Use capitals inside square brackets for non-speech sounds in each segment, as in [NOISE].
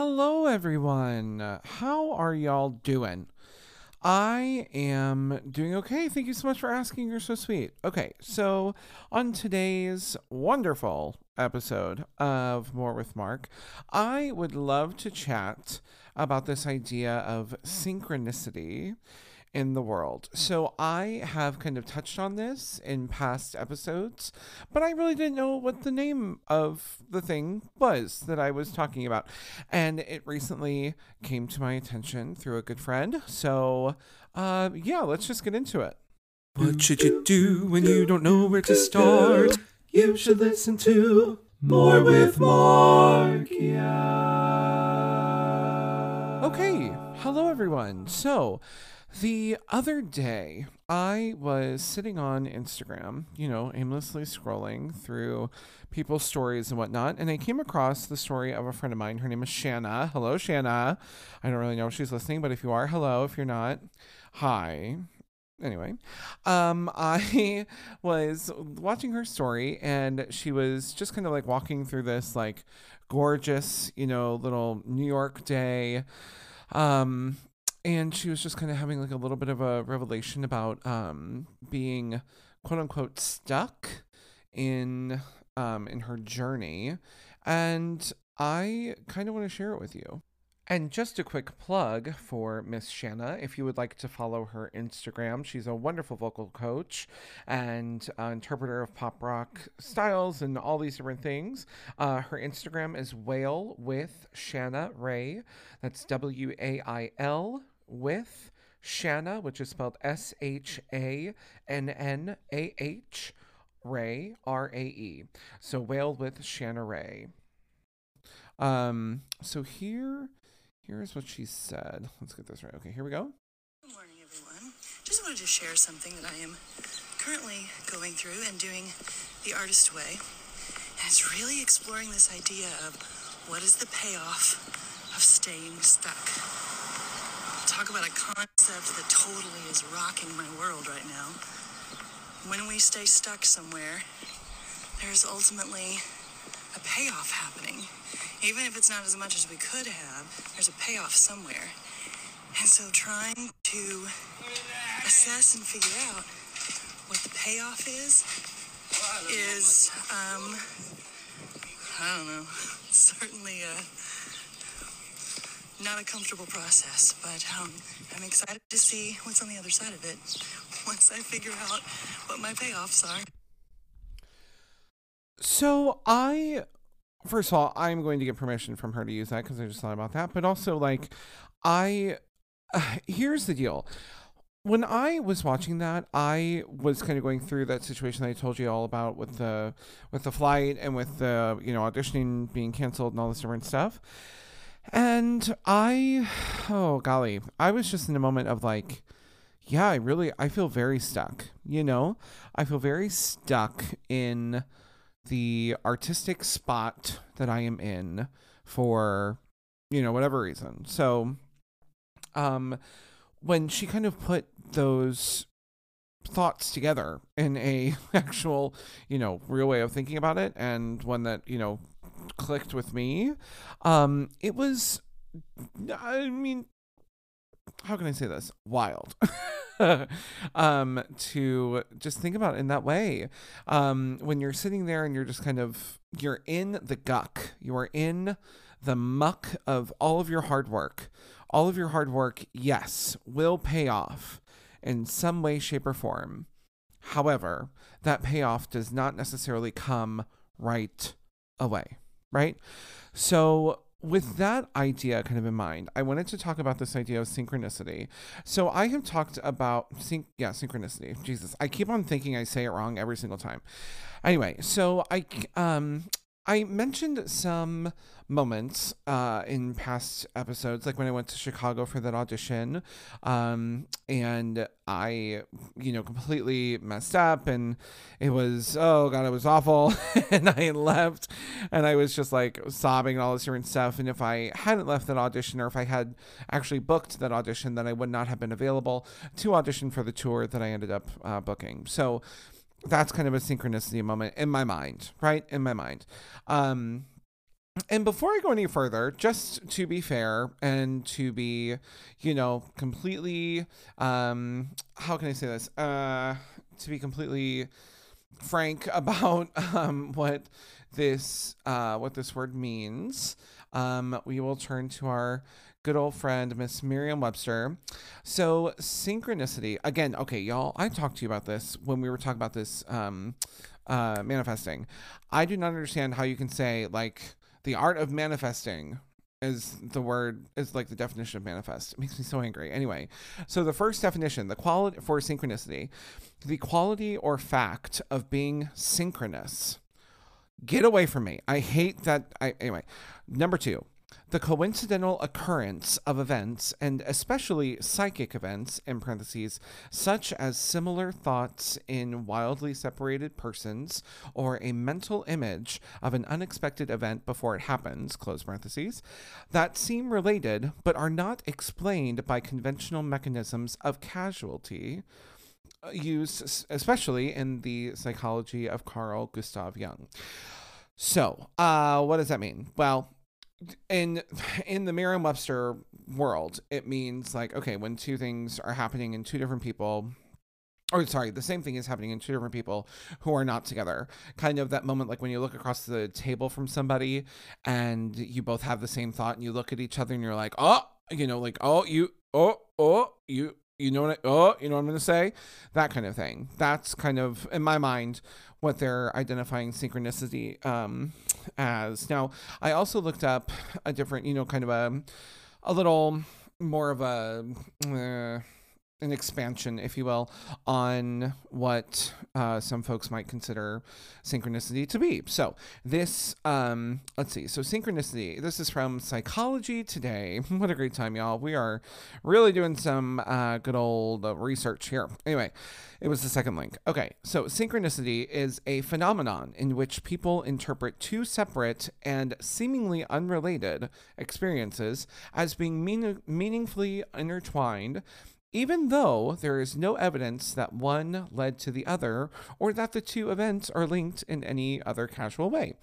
Hello, everyone. How are y'all doing? I am doing okay. Thank you so much for asking. You're so sweet. Okay, so on today's wonderful episode of More with Mark, I would love to chat about this idea of synchronicity in the world. So I have kind of touched on this in past episodes, but I really didn't know what the name of the thing was that I was talking about. And it recently came to my attention through a good friend. So uh, yeah, let's just get into it. What should you do when you don't know where to start? You should listen to More with Mark. Yeah. Okay. Hello, everyone. So, the other day, I was sitting on Instagram, you know, aimlessly scrolling through people's stories and whatnot, and I came across the story of a friend of mine. Her name is Shannah. Hello, Shannah. I don't really know if she's listening, but if you are, hello. If you're not, hi. Anyway, um, [LAUGHS] I was watching her story, and she was just kind of like walking through this like gorgeous, you know, little New York day. Um, and she was just kind of having like a little bit of a revelation about um, being quote unquote stuck in um, in her journey. And i kind of want to share it with you and just a quick plug for Miss Shannah. If you would like to follow her Instagram, she's a wonderful vocal coach and uh, interpreter of pop rock styles and all these different things. Uh, her Instagram is Wail with Shannah Rae. That's W A I L with Shannah, which is spelled S H A N N A H Rae R A E. So Wail with Shannah Ray. Um. So here, here's what she said. [LAUGHS] Let's get this right. Okay, here we go. Good morning, everyone. Just wanted to share something that I am currently going through and doing the artist way. And it's really exploring this idea of what is the payoff of staying stuck. Talk about a concept that totally is rocking my world right now. When we stay stuck somewhere, there's ultimately a payoff happening. Even if it's not as much as we could have, there's a payoff somewhere. And so trying to assess and figure out what the payoff is is um I don't know, [LAUGHS] certainly uh not a comfortable process, but um, I'm excited to see what's on the other side of it [LAUGHS] once I figure out what my payoffs are. So I, first of all, I'm going to get permission from her to use that because I just thought about that. But also, like, I, uh, [SIGHS] here's the deal. When I was watching that, I was kind of going through that situation that I told you all about with the with the flight and with the you know auditioning being canceled and all this different stuff. And I, [SIGHS] oh golly, I was just in a moment of like, yeah, I really, I feel very stuck. You know, I feel very stuck in the artistic spot that I am in for, you know, whatever reason. So, um, when she kind of put those thoughts together in a [LAUGHS] actual, you know, real way of thinking about it and one that, you know, clicked with me. Um, it was, I mean, how can I say this? Wild. [LAUGHS] um, to just think about it in that way. Um, when you're sitting there and you're just kind of, you're in the guck, you are in the muck of all of your hard work. All of your hard work, yes, will pay off in some way, shape, or form. However, that payoff does not necessarily come right away right? So, with that idea kind of in mind, I wanted to talk about this idea of synchronicity. So, I have talked about sync, yeah, synchronicity. Jesus, I keep on thinking I say it wrong every single time. Anyway, so I um I mentioned some moments uh, in past episodes, like when I went to Chicago for that audition, um, and I, you know, completely messed up, and it was oh god, it was awful, [LAUGHS] and I left, and I was just like sobbing and all this different stuff. And if I hadn't left that audition, or if I had actually booked that audition, then I would not have been available to audition for the tour that I ended up uh, booking. So that's kind of a synchronicity moment in my mind, right? In my mind. Um, and before I go any further, just to be fair and to be, you know, completely, um, how can I say this? Uh, to be completely frank [LAUGHS] about um, what this uh, what this word means, um, we will turn to our good old friend Miss Merriam-Webster. So synchronicity again. Okay, y'all. I talked to you about this when we were talking about this um, uh, manifesting. I do not understand how you can say like the art of manifesting is the word is like the definition of manifest. It makes me so angry. Anyway, so the first definition, the quality for synchronicity, the quality or fact of being synchronous. Get away from me. I hate that. I anyway. Number two, the coincidental occurrence of events, and especially psychic events, in parentheses, such as similar thoughts in wildly separated persons, or a mental image of an unexpected event before it happens, close parentheses, that seem related but are not explained by conventional mechanisms of casualty uh, used especially in the psychology of Carl Gustav Jung. So, uh, what does that mean? Well, in in the Merriam-Webster world, it means like okay, when two things are happening in two different people, or sorry, the same thing is happening in two different people who are not together. Kind of that moment, like when you look across the table from somebody and you both have the same thought, and you look at each other and you're like, oh, you know, like oh, you, oh, oh, you, you know what? I, oh, you know what I'm gonna say? That kind of thing. That's kind of in my mind what they're identifying synchronicity um, as. Now, I also looked up a different, you know, kind of a a little more of a. Uh, an expansion, if you will, on what uh, some folks might consider synchronicity to be. So, this, um, let's see. So, synchronicity, this is from Psychology Today. [LAUGHS] what a great time, y'all. We are really doing some uh, good old research here. Anyway, it was the second link. Okay, so synchronicity is a phenomenon in which people interpret two separate and seemingly unrelated experiences as being mean- meaningfully intertwined even though there is no evidence that one led to the other or that the two events are linked in any other casual way.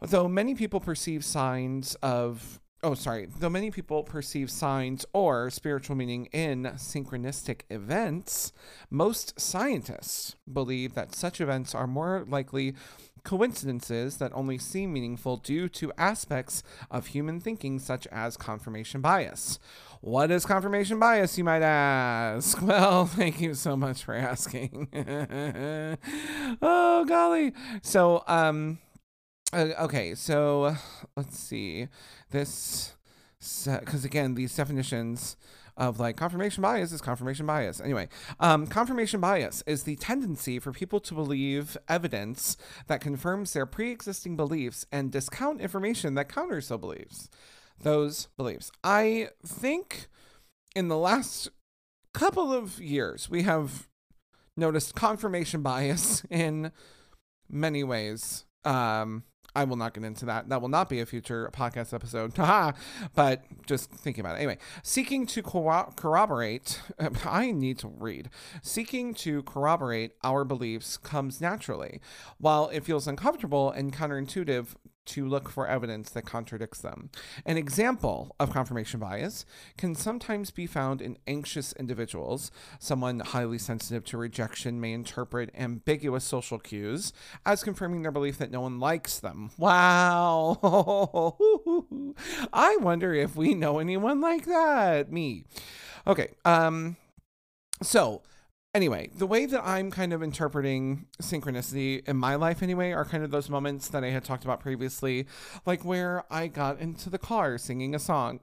Though many people perceive signs of oh sorry though many people perceive signs or spiritual meaning in synchronistic events most scientists believe that such events are more likely coincidences that only seem meaningful due to aspects of human thinking such as confirmation bias what is confirmation bias, you might ask? [LAUGHS] Well, thank you so much for asking. [LAUGHS] oh, golly. So, um, uh, okay, so let's see. This, because again, these definitions of like confirmation bias is confirmation bias. Anyway, um, confirmation bias is the tendency for people to believe evidence that confirms their pre existing beliefs and discount information that counters those beliefs those beliefs. I think in the last couple of years, we have noticed confirmation bias [LAUGHS] in many ways. Um, I will not get into that. That will not be a future podcast episode. [LAUGHS] but just thinking about it. Anyway, seeking to corro- corroborate, [LAUGHS] I need to read. Seeking to corroborate our beliefs comes naturally. While it feels uncomfortable and counterintuitive to look for evidence that contradicts them. An example of confirmation bias can sometimes be found in anxious individuals. Someone highly sensitive to rejection may interpret ambiguous social cues as confirming their belief that no one likes them. Wow. [LAUGHS] I wonder if we know anyone like that. Me. Okay. Um so anyway, the way that I'm kind of interpreting synchronicity in my life, anyway, are kind of those moments that I had talked about previously, like where I got into the car singing a song.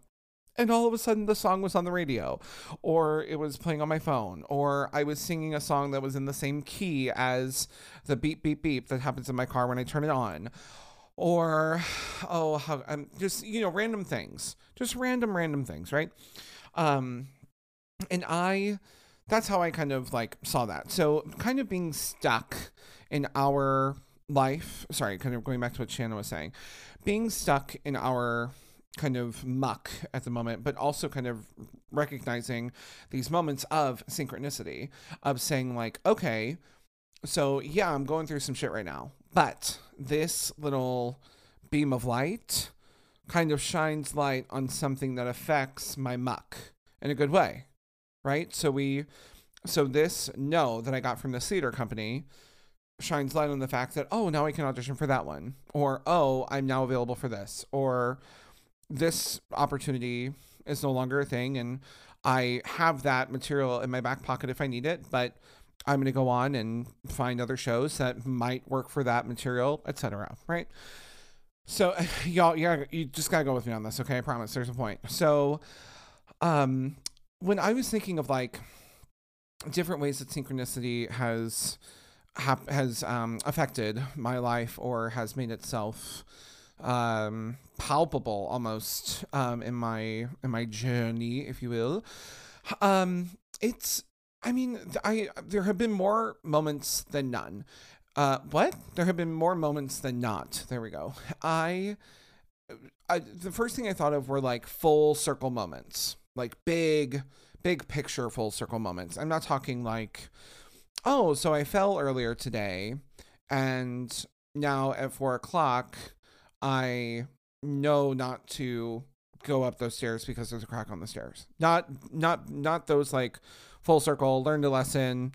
And all of a sudden, the song was on the radio, or it was playing on my phone, or I was singing a song that was in the same key as the beep, beep, beep that happens in my car when I turn it on. Or, oh, how, um, just, you know, random things. Just random, random things, right? Um, and I that's how I kind of like saw that. So kind of being stuck in our life, sorry, kind of going back to what Shannon was saying, being stuck in our kind of muck at the moment, but also kind of recognizing these moments of synchronicity of saying like, okay, so yeah, I'm going through some shit right now, but this little beam of light kind of shines light on something that affects my muck in a good way, right? So we, so this no that I got from the theater company shines light on the fact that oh now I can audition for that one, or oh I'm now available for this, or this opportunity is no longer a thing, and I have that material in my back pocket if I need it, but I'm going to go on and find other shows that might work for that material, etc. Right? So, [LAUGHS] y'all, yeah, you just gotta go with me on this, okay? I promise. There's a point. So, um, when I was thinking of like different ways that synchronicity has hap- has um, affected my life or has made itself um, palpable almost um, in my in my journey, if you will, um, it's I mean, I there have been more moments than none. Uh, what? There have been more moments than not. There we go. I, I the first thing I thought of were like full circle moments, like big, big picture full circle moments. I'm not talking like, oh, so I fell earlier today, and now at four o'clock, I know not to go up those stairs because there's a crack on the stairs. Not, not, not those like full circle, learned a lesson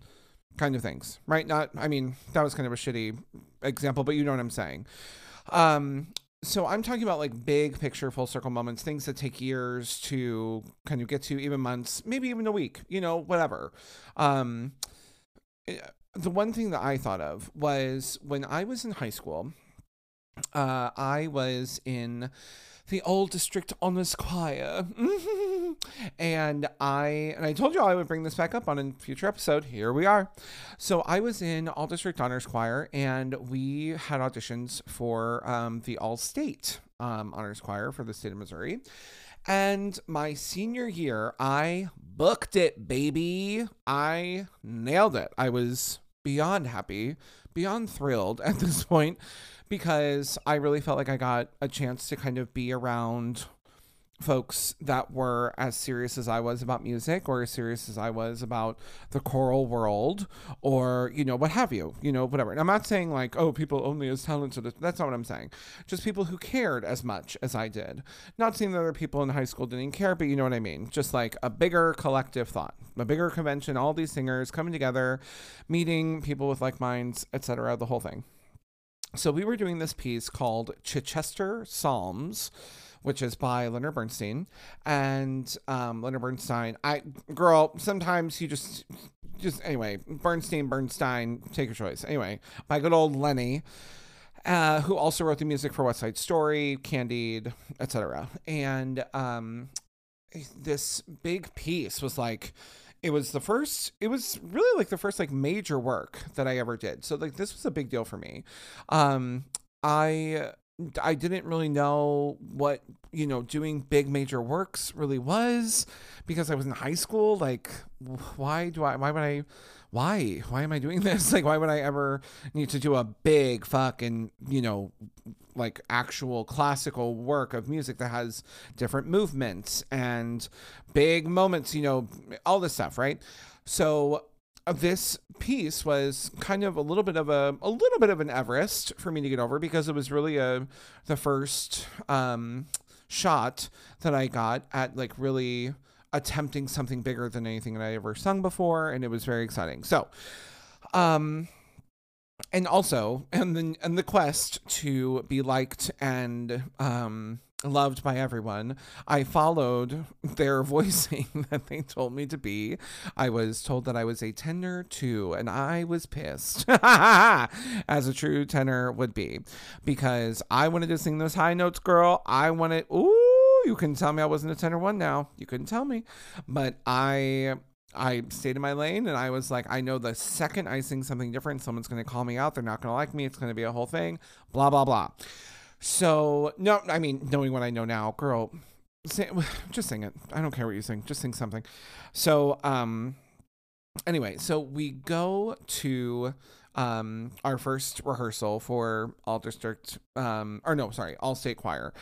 kind of things, right? Not, I mean, that was kind of a shitty example, but you know what I'm saying. Um, so I'm talking about like big picture full circle moments, things that take years to kind of get to, even months, maybe even a week, you know, whatever. Um, eh, the one thing that I thought of was when I was in high school, uh, I was in the old district honors choir. [LAUGHS] and I and I told you I would bring this back up on a future episode. Here we are. So I was in all district honors choir, and we had auditions for um, the all state um, honors choir for the state of Missouri. And my senior year, I booked it, baby. I nailed it. I was beyond happy, beyond thrilled at this point because I really felt like I got a chance to kind of be around folks that were as serious as I was about music or as serious as I was about the choral world or, you know, what have you, you know, whatever. And I'm not saying like, oh, people only as talented. That's not what I'm saying. Just people who cared as much as I did. Not saying that other people in high school didn't care, but you know what I mean. Just like a bigger collective thought, a bigger convention, all these singers coming together, meeting people with like minds, etc. The whole thing. So we were doing this piece called Chichester Psalms, which is by Leonard Bernstein. And um, Leonard Bernstein, I girl, sometimes you just just anyway, Bernstein, Bernstein, take your choice. Anyway, by good old Lenny. Uh, who also wrote the music for West Side Story, Candide, etc. And um, this big piece was like it was the first it was really like the first like major work that i ever did so like this was a big deal for me um i i didn't really know what you know doing big major works really was because i was in high school like why do i why would i why why am i doing [LAUGHS] this like why would i ever need to do a big fucking you know like actual classical work of music that has different movements and big moments, you know, all this stuff, right? So this piece was kind of a little bit of a a little bit of an Everest for me to get over because it was really a the first um, shot that I got at like really attempting something bigger than anything that I ever sung before, and it was very exciting. So, um, and also and then and the quest to be liked and um loved by everyone. I followed their [LAUGHS] voicing that they told me to be. I was told that I was a tenor two, and I was pissed, [LAUGHS] as a true tenor would be, because I wanted to sing those high notes, girl. I wanted, ooh, you couldn't tell me I wasn't a tenor one now. You couldn't tell me, but I I stayed in my lane and I was like, I know the second I sing something different, someone's going to call me out. They're not going to like me. It's going to be a whole thing, blah, blah, blah. So, no, I mean, knowing what I know now, girl, [SIGHS] just sing it. I don't care what you sing, just sing something. So, um, anyway, so we go to um, our first rehearsal for all district, um, or no, sorry, all state choir,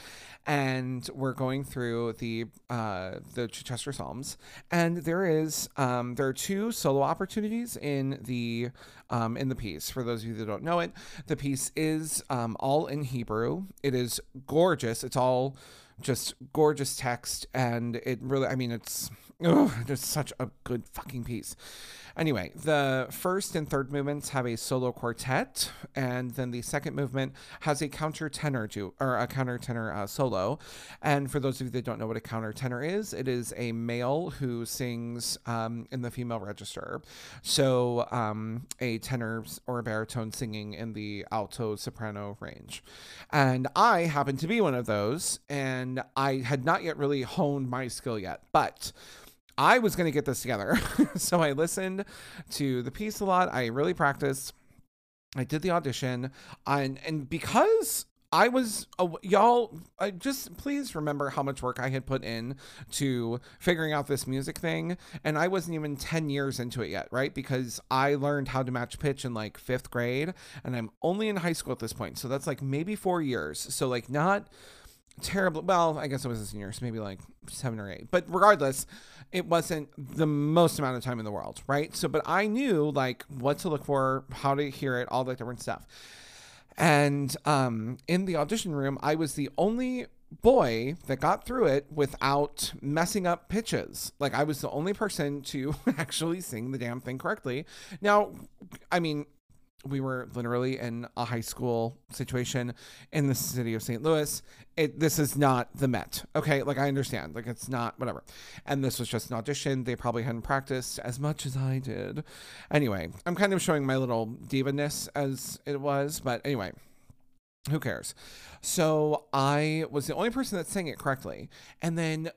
and we're going through the uh, the Chichester Psalms, and there is um, there are two solo opportunities in the um, in the piece. For those of you that don't know it, the piece is um, all in Hebrew. It is gorgeous. It's all just gorgeous text, and it really, I mean, it's ugh, just such a good fucking piece. Anyway, the first and third movements have a solo quartet, and then the second movement has a countertenor to or a countertenor uh, solo. And for those of you that don't know what a countertenor is, it is a male who sings um, in the female register. So um, a tenor or a baritone singing in the alto soprano range. And I happen to be one of those, and I had not yet really honed my skill yet, but. I was going to get this together. [LAUGHS] so I listened to the piece a lot. I really practiced. I did the audition. And, and because I was, uh, y'all, I just please remember how much work I had put in to figuring out this music thing. And I wasn't even 10 years into it yet, right? Because I learned how to match pitch in like fifth grade. And I'm only in high school at this point. So that's like maybe four years. So, like, not terrible. Well, I guess it was a senior, so maybe like seven or eight. But regardless, it wasn't the most amount of time in the world, right? So, but I knew like what to look for, how to hear it, all that different stuff. And um, in the audition room, I was the only boy that got through it without messing up pitches. Like I was the only person to [LAUGHS] actually sing the damn thing correctly. Now, I mean, we were literally in a high school situation in the city of St. Louis. It this is not the Met. Okay, like I understand. Like it's not whatever. And this was just an audition. They probably hadn't practiced as much as I did. Anyway, I'm kind of showing my little diva-ness as it was, but anyway, who cares? So I was the only person that sang it correctly. And then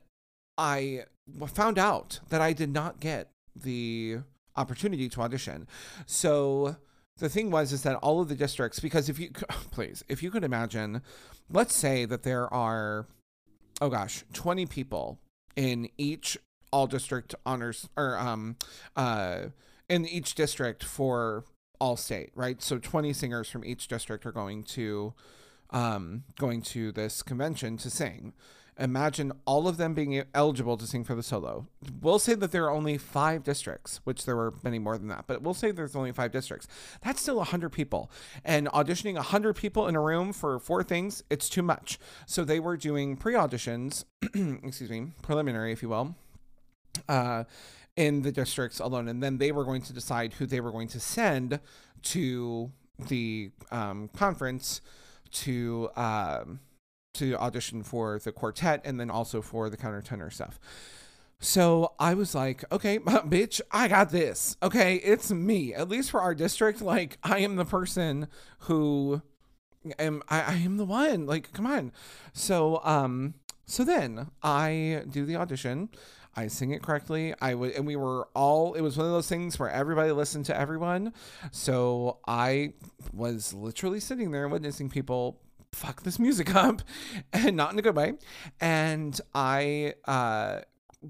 I found out that I did not get the opportunity to audition. So the thing was is that all of the districts because if you [LAUGHS] please if you could imagine let's say that there are oh gosh 20 people in each all district honors or um uh in each district for all state right? So 20 singers from each district are going to um going to this convention to sing Imagine all of them being eligible to sing for the solo. We'll say that there are only five districts, which there were many more than that, but we'll say there's only five districts. That's still 100 people. And auditioning 100 people in a room for four things, it's too much. So they were doing pre auditions, [CLEARS THROAT] excuse me, preliminary, if you will. Uh, in the districts alone, and then they were going to decide who they were going to send to the um, conference to um, to audition for the quartet and then also for the countertenor stuff. So I was like, okay, [LAUGHS] bitch, I got this. Okay, it's me. At least for our district, like I am the person who am I, I am the one. Like, come on. So um so then I do the audition. I sing it correctly. I would, and we were all. It was one of those things where everybody listened to everyone. So I was literally sitting there witnessing people fuck this music [LAUGHS] up and not in a good way and i uh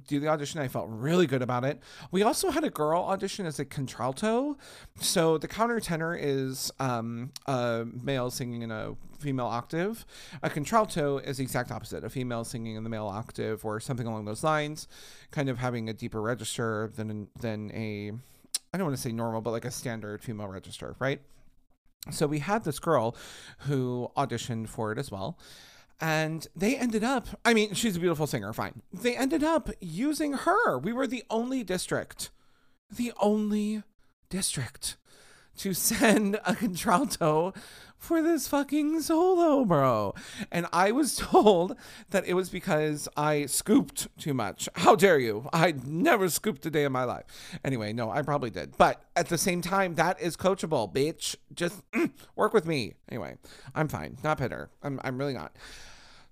do the audition. I felt really good about it. We also had a girl audition as a contralto. So the countertenor is um, a male singing in a female octave. A contralto is the exact opposite, a female singing in the male octave or something along those lines, kind of having a deeper register than than a I don't want to say normal, but like a standard female register, right? So we had this girl who auditioned for it as well. And they ended up, I mean, she's a beautiful singer, fine. They ended up using her. We were the only district, the only district to [LAUGHS] send a contralto for this fucking solo, bro. And I was [LAUGHS] told that it was because I scooped too much. How dare you? I never scooped a day in my life. Anyway, no, I probably did. But at the same time, that is coachable, bitch. Just mm, work with me. Anyway, I'm fine. Not bitter. I'm, I'm really not.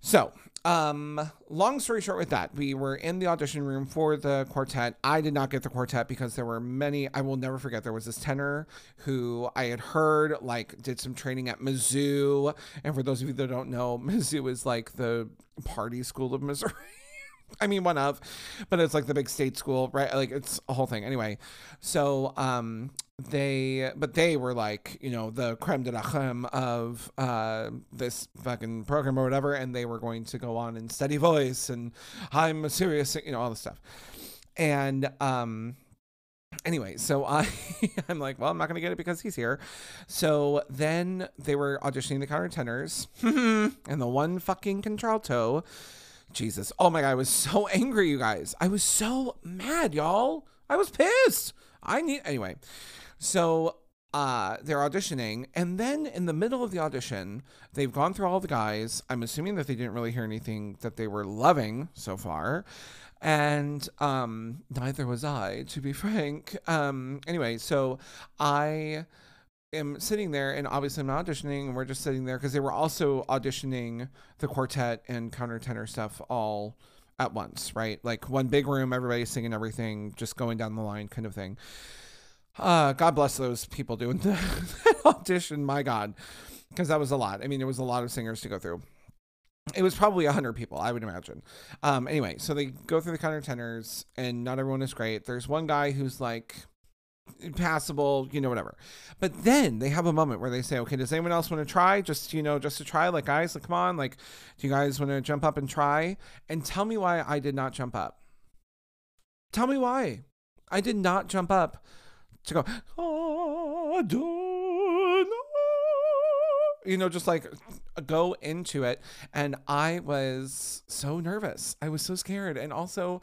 So, um, long story short, with that, we were in the audition room for the quartet. I did not get the quartet because there were many. I will never forget. There was this tenor who I had heard like did some training at Mizzou, and for those of you that don't know, [LAUGHS] Mizzou is like the party school of Missouri. [LAUGHS] I mean, one of, but it's like the big state school, right? Like it's a whole thing. Anyway, so um, they but they were like you know the creme de la creme of uh this fucking program or whatever and they were going to go on in steady voice and i'm a serious you know all this stuff. And um anyway so i [LAUGHS] i'm like well i'm not gonna get it because he's here. So then they were auditioning the countertenors [LAUGHS] and the one fucking contralto. Jesus. Oh my god i was so [LAUGHS] angry you guys. I was so mad y'all. I was pissed. I need anyway so uh, they're auditioning, and then in the middle of the audition, they've gone through all the guys. I'm assuming that they didn't really hear anything that they were loving so far, and um, neither was I, to be [LAUGHS] frank. Um, anyway, so I am sitting there, and obviously I'm not auditioning, and we're just sitting there because they were also auditioning the quartet and countertenor stuff all at once, right? Like one big room, everybody singing everything, just going down the line, kind of thing. Uh, God bless those people doing the [LAUGHS] audition. My God, because that was a lot. I mean, it was a lot of singers to go through. It was probably a 100 people, I would imagine. Um, anyway, so they go through the countertenors, and not everyone is great. There's one guy who's like passable, you know, whatever. But then they have a moment where they say, okay, does anyone else want to try? Just, you know, just to try? Like, guys, like, come on. Like, do you guys want to jump up and try? And tell me why I did not jump up. Tell me why. I did not jump up to go, you know, just like go into it. And I was so nervous. I was so scared. And also,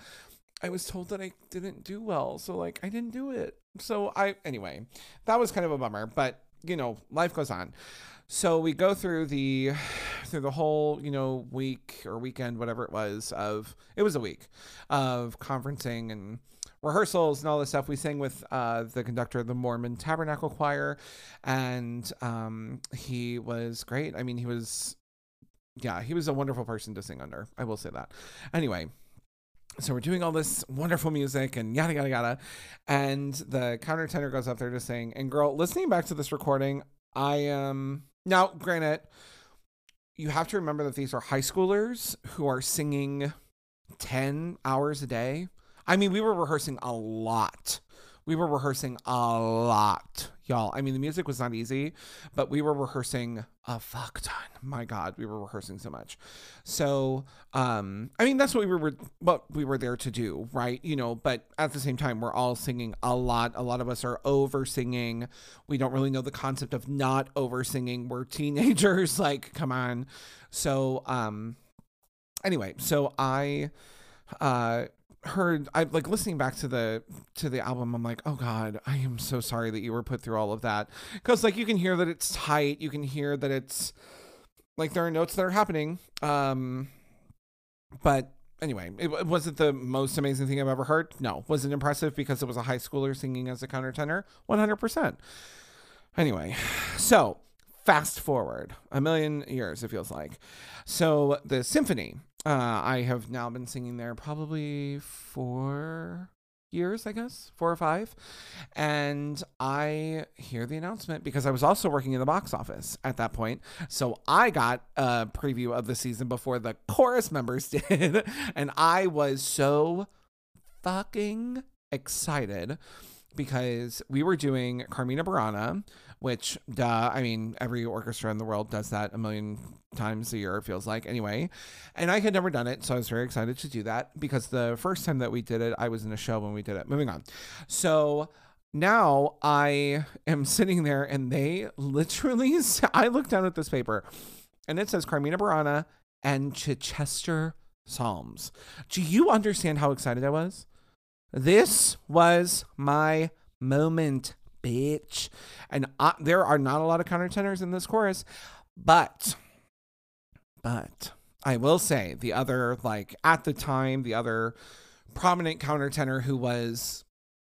I was told that I didn't do well. So, like, I didn't do it. So, I, anyway, that was kind of a bummer, but, you know, life goes on. So we go through the through the whole you know week or weekend whatever it was of it was a week of conferencing and rehearsals and all this stuff. We sang with uh, the conductor of the Mormon Tabernacle Choir, and um, he was great. I mean, he was, yeah, he was a wonderful person to sing under. I will say that. Anyway. So we're doing all this wonderful music and yada yada yada, and the countertenor goes up there to sing. And girl, listening back to this recording, I am um, now granted, you have to remember that these are high schoolers who are singing ten hours a day. I mean, we were rehearsing a lot. We were rehearsing a lot, y'all. I mean, the music was not easy, but we were rehearsing a fuck ton. My God, we were rehearsing so much. So, um, I mean, that's what we were what we were there to do, right? You know, but at the same time, we're all singing a lot. A lot of us are over singing. We don't really know the concept of not over singing. We're teenagers, [LAUGHS] like, come on. So, um, anyway, so I uh heard I like listening back to the to the album I'm like oh god I am so sorry that you were put through all of that. Cuz like you can hear that it's tight you can hear that it's like there are notes that are happening um but anyway it, it wasn't the most amazing thing I've ever heard. No was it impressive because it was a high schooler singing as a countertenor 100% anyway so fast forward a million years it feels like. So the symphony uh, I have now been singing there probably four years, I guess, four or five. And I hear the announcement because I was also working in the box office at that point. So I got a preview of the season before the chorus members [LAUGHS] did. and I was so fucking excited because we were doing Carmina Burana, which, duh, I mean, every orchestra in the world does that a million times a year, it feels like, anyway. And I had never done it, so I was very excited to do that because the first time that we did it, I was in a show when we did it. Moving on. So now I am [LAUGHS] sitting there and they literally, [LAUGHS] I look down at this paper and it says Carmina Burana and Chichester Psalms. Do you understand how excited I was? This was my moment bitch. And uh, there are not a lot of countertenors in this chorus, but, but I will say the other, like at the time, the other prominent countertenor who was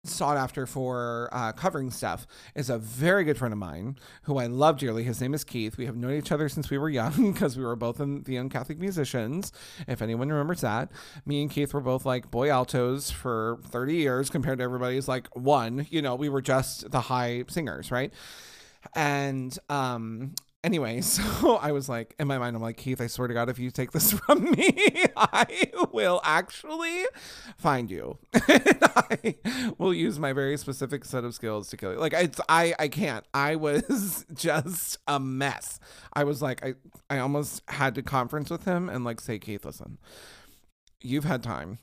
sought after for uh, covering stuff is a very good friend of mine who I love dearly. His name is Keith. We have known each other since we were young [LAUGHS] because we were both in the Young Catholic Musicians. If anyone remembers that, me and Keith were both like boy altos for 30 years compared to everybody's like one. You know, we were just the high singers, right? And um, anyway, [LAUGHS] so I was like, in my mind, I'm like, Keith, I swear to God, if you take this [LAUGHS] from me, [LAUGHS] I will actually find you. I will use my very specific set of skills to kill you. Like it's I I can't. I was just a mess. I was like, I I almost had to conference with him and like say, Keith, listen. You've had time.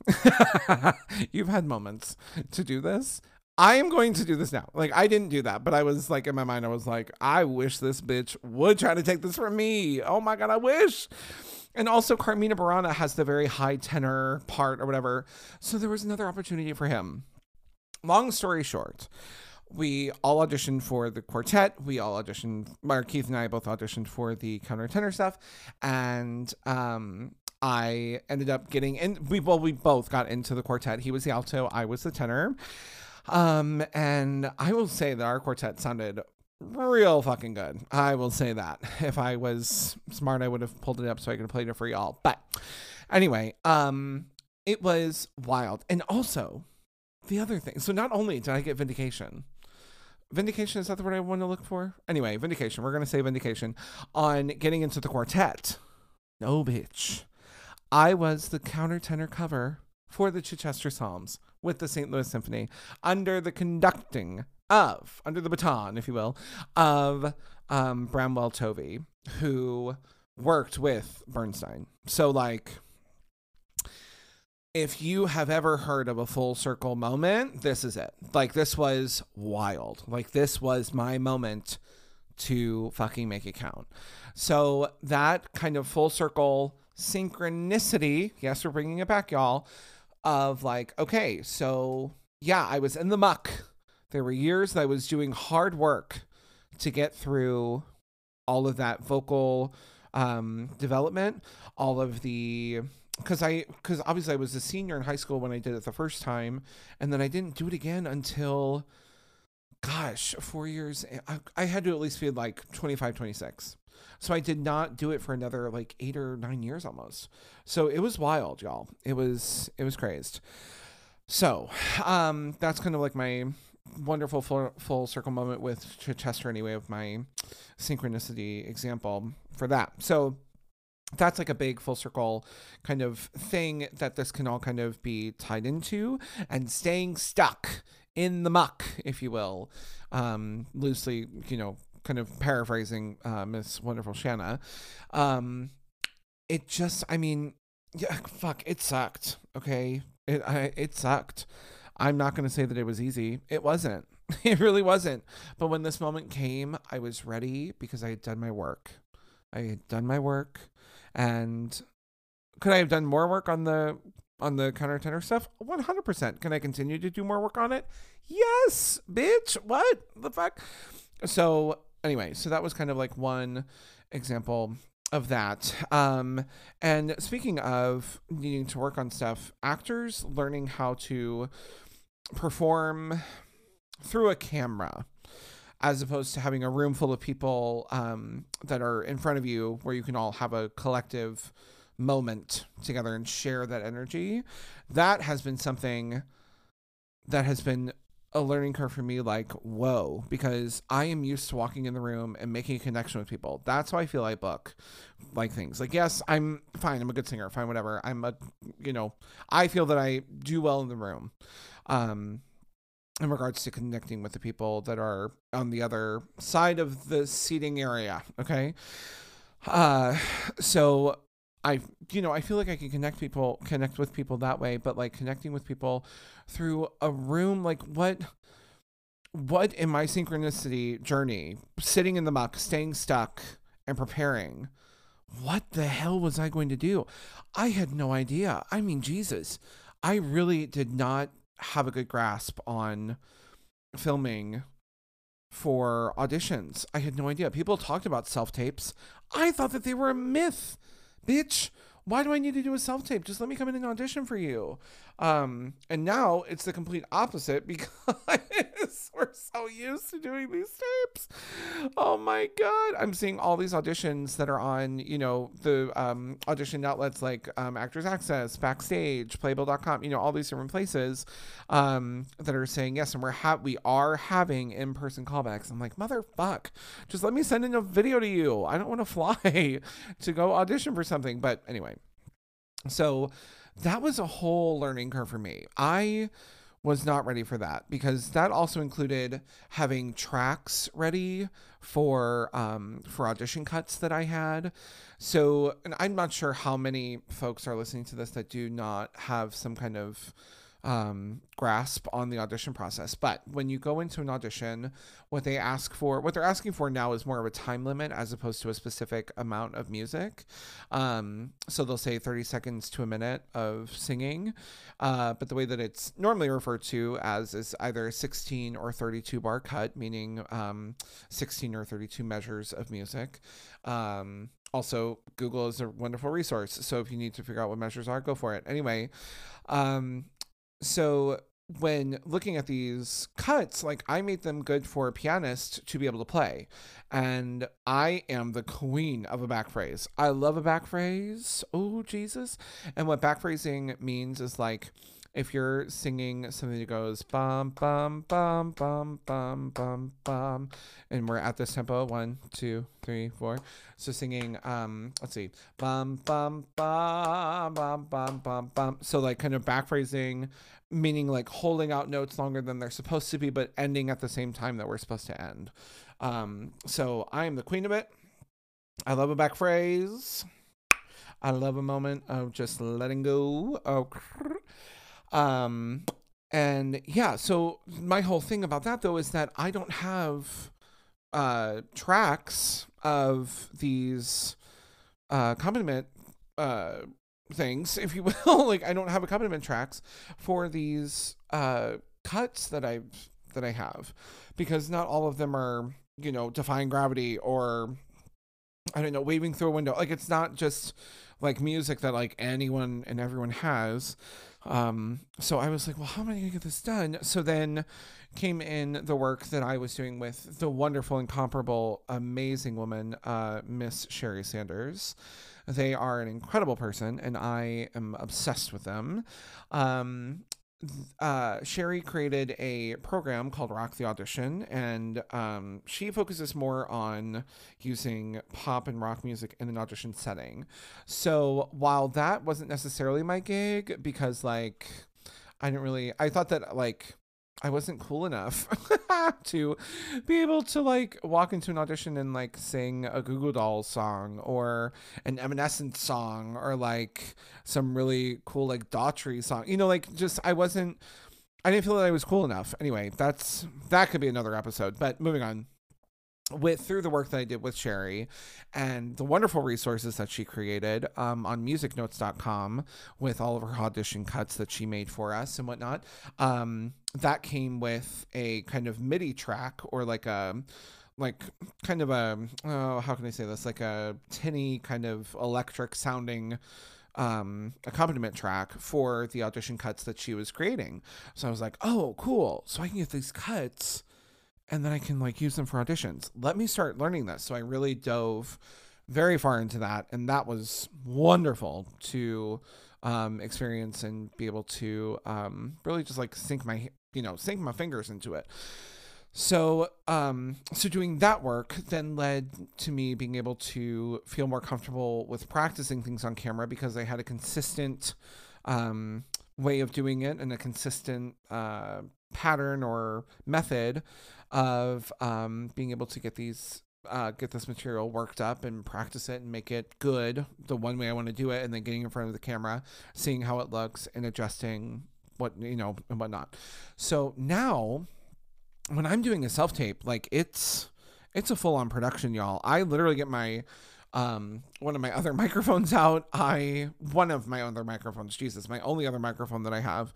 You've had moments to do this. I am going to do this now. Like I didn't do that, but I was like in my mind, I was like, I wish this bitch would try to take this from me. Oh my god, I wish. And also Carmina Burana has the very high tenor part or whatever. So there was another opportunity for him. Long story short, we all auditioned for the quartet. We all auditioned. Mark Keith and I both auditioned for the countertenor stuff, and um, I ended up getting in. We well, we both got into the quartet. He was the alto. I was the tenor. Um, and I will say that our quartet sounded real fucking good. I will say that. If I was smart, I would have pulled it up so I could have played it for y'all. But anyway, um, it was wild. And also, the other thing. So not only did I get vindication. Vindication is that the word I want to look for? Anyway, vindication. We're gonna say vindication on getting into the quartet. No bitch. I was the countertenor cover for the Chichester Psalms with the St. Louis Symphony under the conducting of, under the baton, if you will, of um, Bramwell Tovey, who worked with Bernstein. So, like, if you have ever heard of a full circle moment, this is it. Like, this was wild. Like, this was my moment to fucking make it count. So, that kind of full circle synchronicity, yes, we're bringing it back, y'all, of like, okay, so yeah, I was in the muck. There were years that I was doing hard work to get through all of that vocal um, development, all of the because I because obviously I was a senior in high school when I did it the first time, and then I didn't do it again until gosh, four years. I, I had to at least feel like 25, 26. So I did not do it for another like eight or nine years almost. So it was wild, y'all. It was it was crazed. So um, that's kind of like my wonderful full, full circle moment with Chester anyway of my synchronicity example for that. So that's like a big full circle kind of thing that this can all kind of be tied into and staying stuck in the muck, if you will, um, loosely, you know, kind of paraphrasing uh, Miss Wonderful Shannah. Um, it just, I mean, yeah, fuck, it sucked. Okay, it I, it sucked. I'm not gonna say that it was easy. It wasn't. [LAUGHS] It really wasn't. But when this moment came, I was ready because I had done my work. I had done my work, and could I have done more work on the on the countertenor stuff? One hundred percent. Can I continue to do more work on it? Yes, bitch. What the fuck? So anyway, so that was kind of like one example of that. Um, and speaking of needing to work on stuff, actors learning how to perform through a camera as opposed to having a room full of people um, that are in front of you where you can all have a collective moment together and share that energy. That has been something that has been a learning curve for me like whoa because i am used to walking in the room and making a connection with people. That's why i feel i book like things. Like yes i'm fine i'm a good singer fine whatever. I'm a you know i feel that i do well in the room um in regards to connecting with the people that are on the other side of the seating area okay? Uh so I you know I feel like I can connect people connect with people that way but like connecting with people through a room like what what in my synchronicity journey sitting in the muck staying stuck and preparing what the hell was I going to do? I had no idea. I mean Jesus I really did not have a good grasp on filming for auditions. I had no idea. People talked about self tapes I thought that they were a myth bitch why do I need to do a self tape? Just let me come in and audition for you. Um, and now it's the complete opposite [LAUGHS] because [LAUGHS] we're so used to doing these tapes. Oh my god, I'm seeing all these auditions that are on, you know, the um, audition outlets like um, Actors Access, Backstage, Playbill.com, you know, all these different places um, that are saying yes, and we're ha- we are having in person callbacks. I'm like, motherfuck, just let me send in a video to you. I don't want to [LAUGHS] fly to go audition for something, but anyway, so that was a whole learning curve for me. I was not ready for that because that also included having tracks ready for um, for audition cuts that I had. So, and I'm not sure how many folks are listening to this that do not have some kind of um, grasp on the audition process. But when you go into an audition, what they ask for, what they're asking for now is more of a time limit as opposed to a specific amount of music. Um, so they'll say 30 seconds to a minute of singing. Uh, but the way that it's normally referred to as is either a 16 or 32 bar cut, meaning um, 16 or 32 measures of music. Um, also, Google is a wonderful resource. So if you need to figure out what measures are, go for it. Anyway, um, so when looking at these cuts, like I made them good for a pianist to be able to play. And I am the queen of a back phrase. I love a back phrase. Oh, Jesus. And what back phrasing means is like, if you're singing something that goes bum bum bum bum bum bum bum and we're at this tempo one two three four so singing um let's see bum bum bum bum bum bum bum so like kind of back phrasing meaning like holding out notes longer than they're supposed to be but ending at the same time that we're supposed to end um so i am the queen of it i love a back phrase I love a moment of just letting go. Oh, um, and yeah, so my whole thing about that though is that I don't have uh tracks of these uh accompaniment uh things, [LAUGHS] if you will. like I don't have accompaniment tracks for these uh cuts that I've that I have because not all of them are, you know, defying gravity or I don't know, waving through a window. Like it's not just like music that like anyone and everyone has. Um, so I was like, well, how am I going to get this done? So then came in the work that I was doing with the wonderful, incomparable, amazing woman, uh, Miss Sheri Sanders. They are an incredible person, and I am obsessed with them. Um, uh, Sheri created a program called Rock the Audition, and um, she focuses more on using pop and rock music in an audition setting. So while that wasn't necessarily my gig, because like I didn't really, I thought that like I wasn't cool enough [LAUGHS] to be able to like walk into an audition and like sing a Google Goo Dolls song or an Evanescence song or like some really cool like Daughtry song. You know, like just I wasn't I didn't feel that I was cool enough. Anyway, that's that could be another episode. But moving on with through the work that I did with Sheri and the wonderful resources that she created um, on musicnotes.com with all of her audition cuts that she made for us and whatnot. Um, that came with a kind of MIDI track or like a like kind of a oh, how can I say this like a tinny kind of electric sounding um accompaniment track for the audition cuts that she was creating. So I was like, "Oh, cool. So I can get these cuts and then I can like use them for auditions. Let me start learning this." So I really dove very far into that and that was wonderful to um, experience and be able to um, really just like sink my you know sink my fingers into it so um so doing that work then led to me being able to feel more comfortable with practicing things on camera because i had a consistent um way of doing it and a consistent uh pattern or method of um being able to get these uh, get this material worked up and practice it and make it good the one way I want to do it, and then getting in front of the camera, seeing how it looks, and adjusting what you know and whatnot. So now, when I'm doing a self tape, like it's it's a full on production, y'all. I literally get my um one of my other [LAUGHS] microphones out i one of my other microphones jesus my only other microphone that i have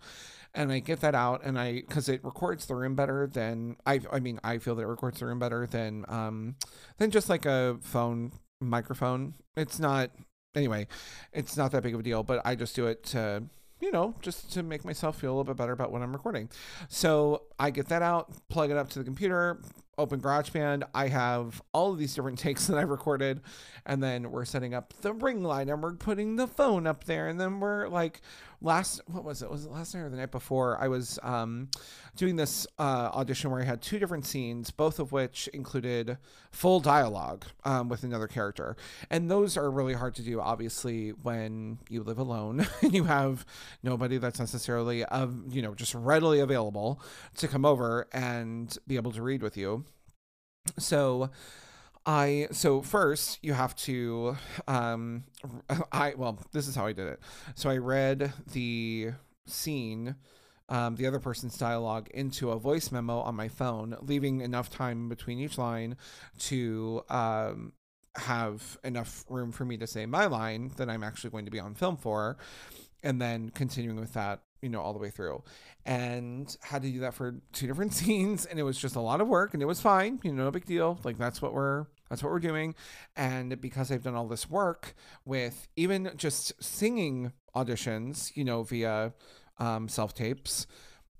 and I get that out and I because it records the room better than I I mean I feel that it records the room better than um than just like a phone microphone. It's not anyway, it's not that big of a deal, but I just do it to you know, just to make myself feel a little bit better about what I'm recording. So I get that out, plug it up to the computer, open GarageBand. I have all of these different [LAUGHS] takes that I've recorded, and then we're setting up the ring light and we're putting the phone up there, and then we're like last what was it? Was it last night or the night before? I was um, doing this uh, audition where I had two different scenes, both of which included full dialogue um, with another character, and those are really hard to do, obviously, when you live alone [LAUGHS] and you have nobody that's necessarily uh, you know just readily available to come over and be able to read with you. So I so first you have to um I well this is how I did it. So I read the scene um, the other person's dialogue into a voice memo on my phone, leaving enough time between each line to um, have enough room for me to say my line that I'm actually going to be on film for, and then continuing with that, you know, all the way through. And had to do that for two different [LAUGHS] scenes, and it was just a lot of work, and it was fine, you know, no big deal. Like that's what we're that's what we're doing. And because I've done all this work with even just singing auditions, you know, via um, self tapes,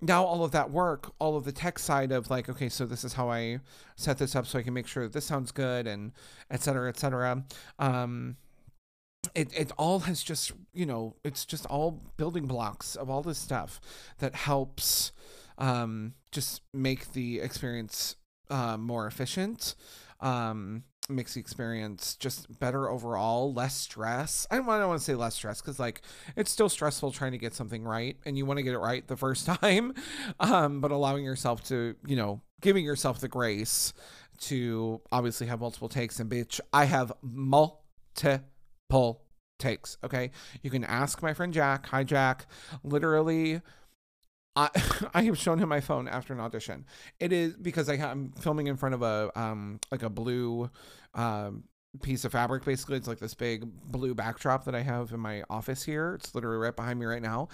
now all of that work, all of the tech side of like, okay, so this is how I set this up so I can make sure that this sounds good and et cetera, et cetera. Um, it, it all has just, you know, it's just all building blocks of all this stuff that helps um, just make the experience uh, more efficient um, makes the experience just better overall, less stress. I don't, I don't want to say less stress because like it's still stressful trying to get something right, and you want to get it right the first [LAUGHS] time, um, but allowing yourself to, you know, giving yourself the grace to obviously have multiple takes. And bitch, I have multiple takes. Okay, you can ask my friend Jack. Hi, Jack. Literally I [LAUGHS] I have shown him my phone after an audition. It is because I am filming in front of a um like a blue um piece of fabric basically it's like this big blue backdrop that I have in my office here. It's literally right behind me right now.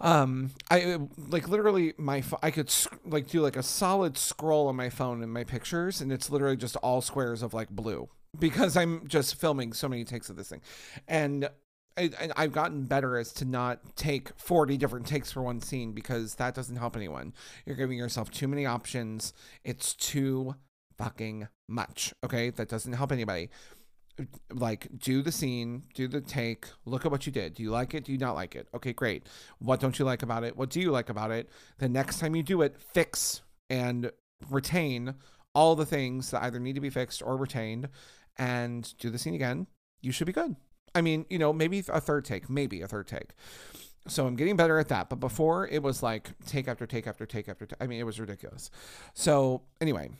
Um I like literally my I could like do like a solid scroll on my phone in my pictures and it's literally just all squares of like blue because I'm just filming so many takes of this thing. And I, I've gotten better as to not take 40 different takes for one scene because that doesn't help anyone. You're giving yourself too many options. It's too fucking much. Okay. That doesn't help anybody. Like, do the scene, do the take, look at what you did. Do you like it? Do you not like it? Okay, great. What don't you like about it? What do you like about it? The next time you do it, fix and retain all the things that either need to be fixed or retained and do the scene again. You should be good. I mean, you know, maybe a third take, maybe a third take. So I'm getting better at that. But before it was like take after take after take after take. I mean, it was ridiculous. So anyway,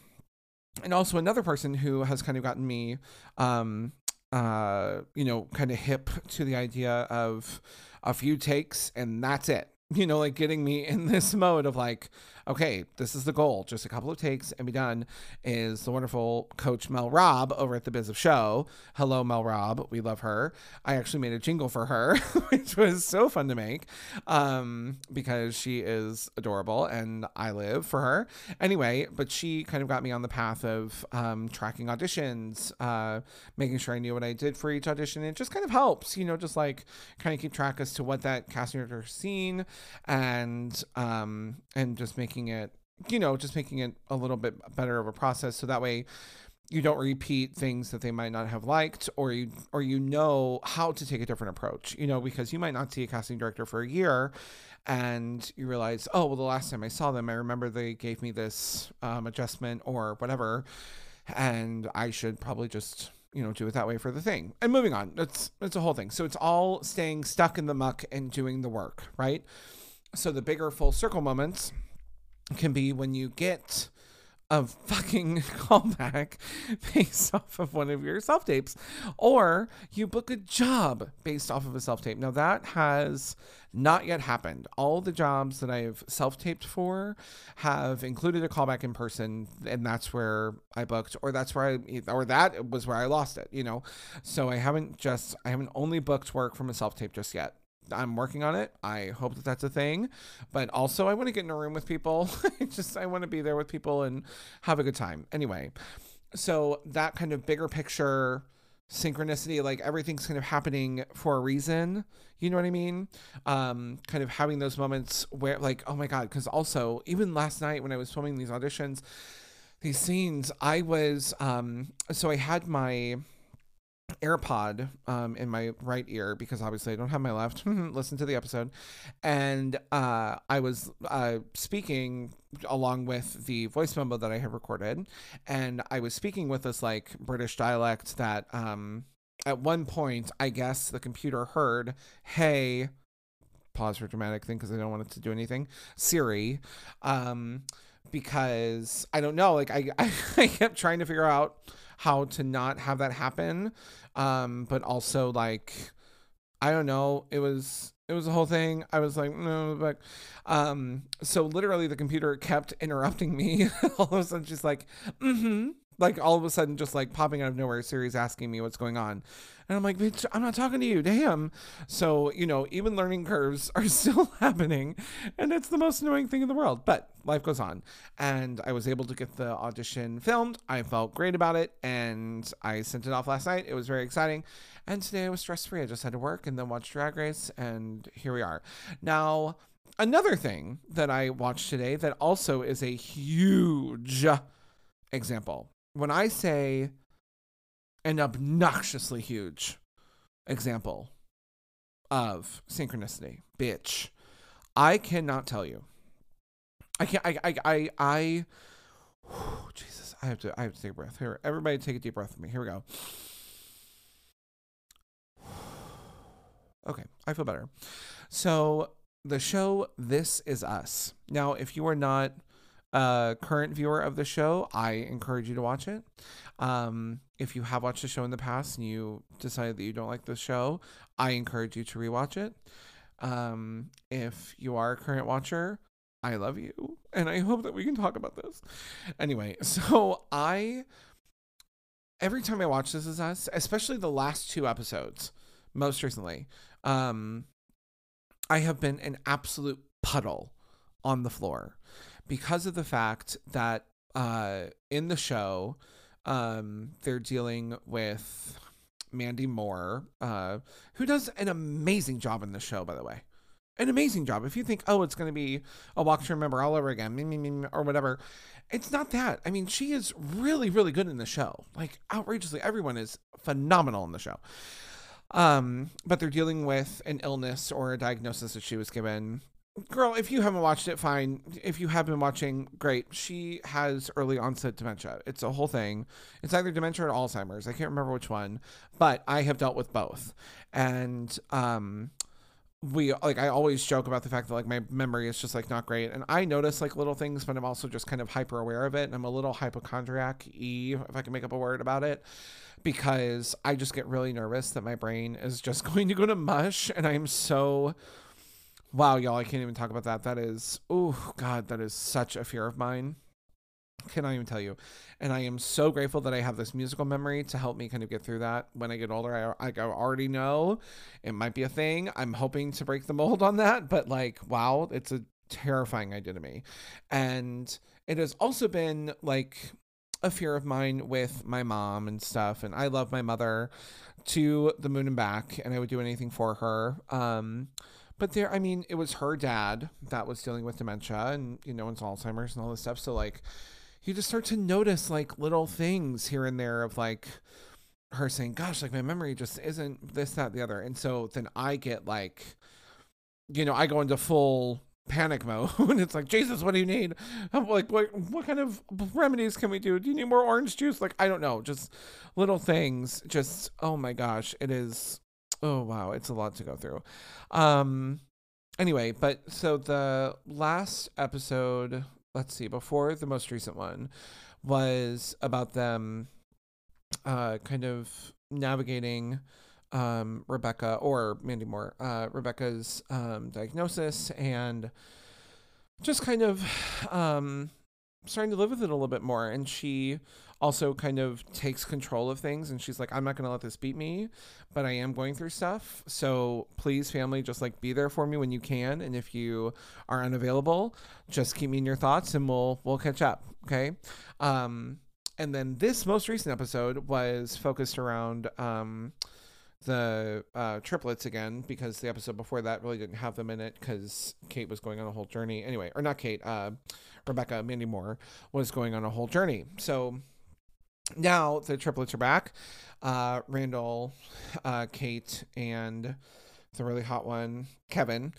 and also another person who has kind of gotten me, um, uh, you know, kind of hip to the idea of a few takes and that's it. You know, like getting me in this [LAUGHS] mode of like, okay, this is the goal, just a couple of takes and be done, is the wonderful coach Mel Robb over at the Biz of Show. Hello, Mel Robb. We love her. I actually made a jingle for her, [LAUGHS] which was so fun to make um, because she is adorable and I live for her. Anyway, but she kind of got me on the path of um, tracking auditions, uh, making sure I knew what I did for each audition. It just kind of helps, you know, just like kind of keep track as to what that casting director seen and um, and just making making it you know just making it a little bit better of a process. So that way you don't repeat things that they might not have liked or you or you know how to take a different approach you know because you might not see a casting director for a year and you realize oh well the last time i saw them i remember they gave me this um, adjustment or whatever and i should probably just you know do it that way for the thing. And moving on that's it's a whole thing. So it's all staying stuck in the muck and doing the work right? So the bigger full circle moments can be when you get a fucking [LAUGHS] callback based off of one of your self tapes, or you book a job based off of a self tape. Now, that has not yet happened. All the jobs that I've self taped for have included a callback in person, and that's where I booked, or that's where I, or that was where I lost it, you know? So I haven't just, I haven't only booked work from a self tape just yet. I'm working on it. I hope that that's a thing. But also, I want to get in a room with people. [LAUGHS] just I want to be there with people and have a good time. Anyway, so that kind of bigger picture synchronicity like everything's kind of happening for a reason you know what i mean um kind of having those moments where like oh my god because also even last night when i was filming these auditions these scenes i was um so i had my AirPod um, in my right ear because obviously I don't have my left. [LAUGHS] Listen to the episode, and uh, I was uh, speaking along with the voice memo that I had recorded, and I was speaking with this like British dialect that um, at one point I guess the computer heard, "Hey." Pause for dramatic thing because I don't want it to do anything. Siri, um, because I don't know. Like I, I, [LAUGHS] I kept trying to figure out how to not have that happen. Um, but also like I don't know, it was it was a whole thing. I was like, no, but um, so literally the computer kept interrupting me. [LAUGHS] all of a sudden she's like, mm-hmm. Like all of a sudden just like popping out of nowhere, Siri's asking me what's going on. And I'm like, bitch, I'm not talking to you. Damn. So, you know, even learning curves [LAUGHS] are still [LAUGHS] happening. And it's the most annoying thing in the world. But life goes on. And I was able to get the audition filmed. I felt great about it. And I sent it off last night. It was very exciting. And today I was stress free. I just had to work and then watch Drag Race. And here we are. Now, another thing that I watched today that also is a huge example. When I say an obnoxiously huge example of synchronicity. Bitch. I cannot tell you. I can't I I I, I whew, [SIGHS] Jesus, I have to I have to take a breath. Here, everybody take a deep breath with me. Here we go. [SIGHS] Okay, I feel better. So the show This Is Us. Now, if you are not a current viewer of the show, I encourage you to watch it. Um, if you have watched the show in the past and you decided that you don't like the show, I encourage you to rewatch it. Um, if you are a current watcher, I love you and I hope that we can talk about this. Anyway, [LAUGHS] so I every time I watch This Is Us, especially the last two episodes, most recently, um, I have been an absolute puddle on the floor because of the fact that uh, in the show, um, they're dealing with Mandy Moore, uh, who does an amazing job in the show, by the way. An amazing job. If you think, oh, it's going to be a walk to remember all over again, or whatever, it's not that. I mean, she is really, really good in the show. Like, outrageously, everyone is phenomenal in the show. Um, but they're dealing with an illness or a diagnosis that she was given girl, if you haven't watched it, fine. If you have been watching, great. She has early onset dementia. It's a whole thing. It's either dementia or Alzheimer's. I can't remember which one, but I have dealt with both. And um we like I always joke about the fact that like my memory is just like not great and I notice like little things but I'm also just kind of hyper aware of it and I'm a little hypochondriac e if I can make up a word about it because I just get really nervous that my brain is just [LAUGHS] going to go to mush and I'm so Wow, y'all, I can't even talk about that. That is, oh, God, that is such a fear of mine. Cannot even tell you. And I am so grateful that I have this musical memory to help me kind of get through that when I get older. I, I already know it might be a thing. I'm hoping to break the mold on that, but like, wow, it's a terrifying idea to me. And it has also been like a fear of mine with my mom and stuff. And I love my mother to the moon and back, and I would do anything for her. Um, but there, I mean, it was her dad that was dealing with dementia and, you know, it's Alzheimer's and all this stuff. So, like, you just start to notice, like, little things here and there of, like, her saying, gosh, like, my memory just isn't this, that, the other. And so then I get, like, you know, I go into full panic [LAUGHS] mode it's like jesus what do you need I'm like what what kind of remedies can we do do you need more orange juice like i don't know just little things just oh my gosh it is oh wow, it's a lot to go through. Um anyway, but so the last episode, let's see, before the most recent one was about them uh kind of navigating um Rebecca or Mandy Moore, uh Rebecca's um diagnosis and just kind of um starting to live with it a little bit more and she also kind of takes control of things and she's like i'm not going to let this beat me but i am going through stuff. So please family just like be there for me when you can and if you are unavailable just keep me in your thoughts and we'll we'll catch up okay? Um and then this most recent episode was focused around um, the uh, triplets again because the episode before that really didn't have them in it because Kate was going on a whole journey. Anyway, or not Kate, uh, Rebecca Mandy Moore was going on a whole journey. So now the triplets are back. Uh, Randall, uh, Kate, and the really hot one, Kevin.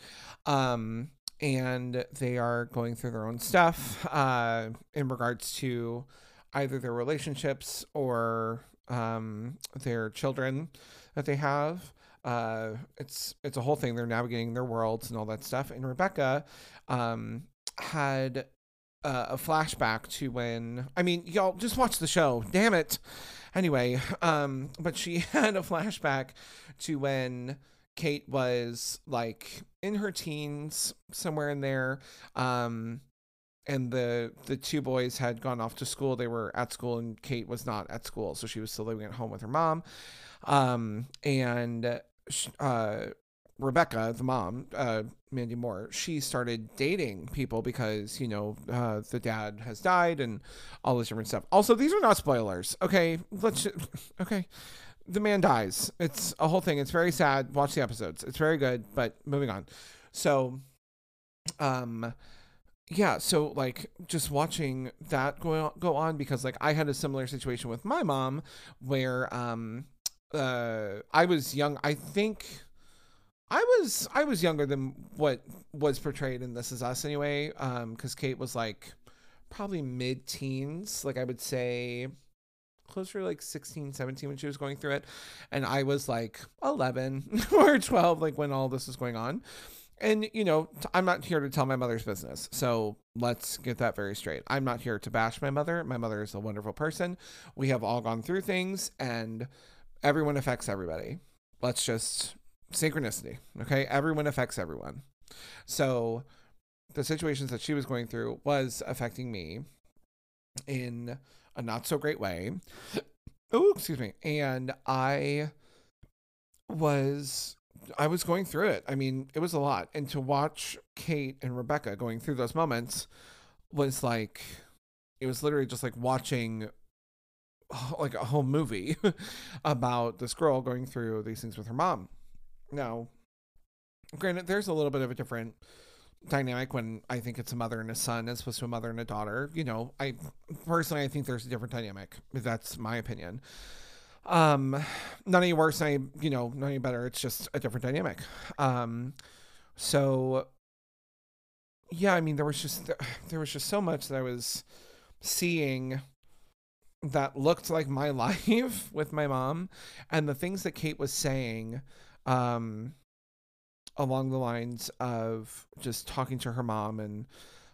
Um, and they are going through their own stuff uh, in regards to either their relationships or um, their children that they have. Uh, it's it's a whole thing. They're navigating their worlds and all that stuff. And Rebecca um, had uh, a flashback to when I mean, y'all just watch the show. Damn it. Anyway, um, but she [LAUGHS] had a flashback to when Kate was like in her teens, somewhere in there. Um, and the the two boys had gone off to school. They were at school, and Kate was not at school, so she was still living at home with her mom. Um, and uh, Rebecca, the mom, uh, Mandy Moore, she started dating people because you know uh, the dad has died and all this different stuff. Also, these are not spoilers. Okay, let's [LAUGHS] okay. The man dies. It's a whole thing. It's very sad. Watch the episodes. It's very good. But moving on. So, um, yeah. So like just watching that go on, go on because like I had a similar situation with my mom where um uh I was young. I think I was I was younger than what was portrayed in This Is Us anyway. Um, because Kate was like probably mid teens, like I would say closer to like 16, 17 when she was going through it. And I was like 11 [LAUGHS] or 12, like when all this was going on. And, you know, I'm not here to tell my mother's business. So let's get that very straight. I'm not here to bash my mother. My mother is a wonderful person. We have all gone through things and everyone affects everybody. Let's just synchronicity. Okay. Everyone affects everyone. So the situations that she was going through was affecting me in a not so great way. [COUGHS] Oh, excuse me. And I was I was going through it. I mean, it was a lot. And to watch Kate and Rebecca going through those moments was like it was literally just like watching [SIGHS] like a whole movie [LAUGHS] about this girl going through these things with her mom. Now, granted, there's a little bit of a different dynamic when I think it's a mother and a son as opposed to a mother and a daughter. You know, I personally I think there's a different dynamic. That's my opinion. Um, not any worse, any you know, not any better. It's just a different dynamic. Um, so yeah, I mean, there was just there was just so much that I was seeing that looked like my [LAUGHS] life with my mom, and the things that Kate was saying. Um, along the lines of just talking to her mom and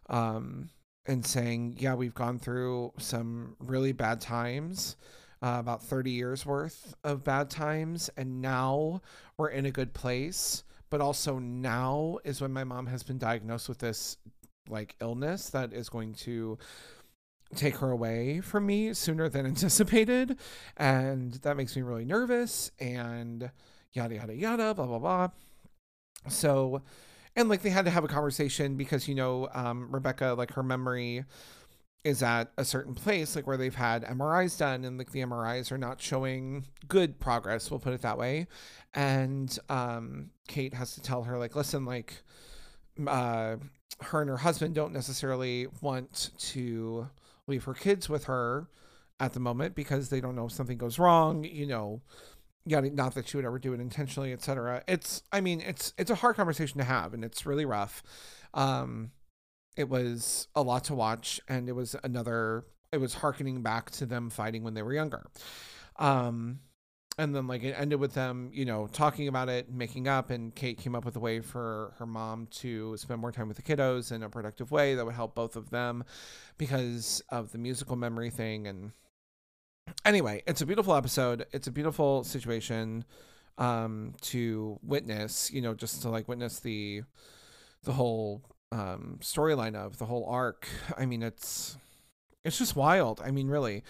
um and saying, "Yeah, we've gone through some really bad times." Uh, about 30 years worth of bad times and now we're in a good place but also now is when my mom has been diagnosed with this like illness that is going to take her away from me sooner than [LAUGHS] anticipated and that makes me really nervous and yada yada yada blah blah blah so, and like they had to have a conversation because, you know, um, Rebecca, like her memory is at a certain place, like where they've had MRIs done and like the MRIs are not showing good progress, we'll put it that way. And um, Kate has to tell her, like, listen, like, uh, her and her husband don't necessarily want to leave her kids with her at the moment because they don't know if something goes wrong, you know, yeah, not that she would ever do it intentionally, etc. It's, I mean, it's it's a hard conversation to have, and it's really rough. Um, it was a lot to watch, and it was another. It was harkening back to them fighting when they were younger. Um, and then like it ended with them, you know, talking about it, making up, and Kate came up with a way for her mom to spend more time with the kiddos in a productive way that would help both of them because of the musical memory thing and anyway, it's a beautiful episode. It's a beautiful situation um to witness, you know, just to like witness the the whole um storyline of the whole arc. I mean, it's it's just wild. I mean, really.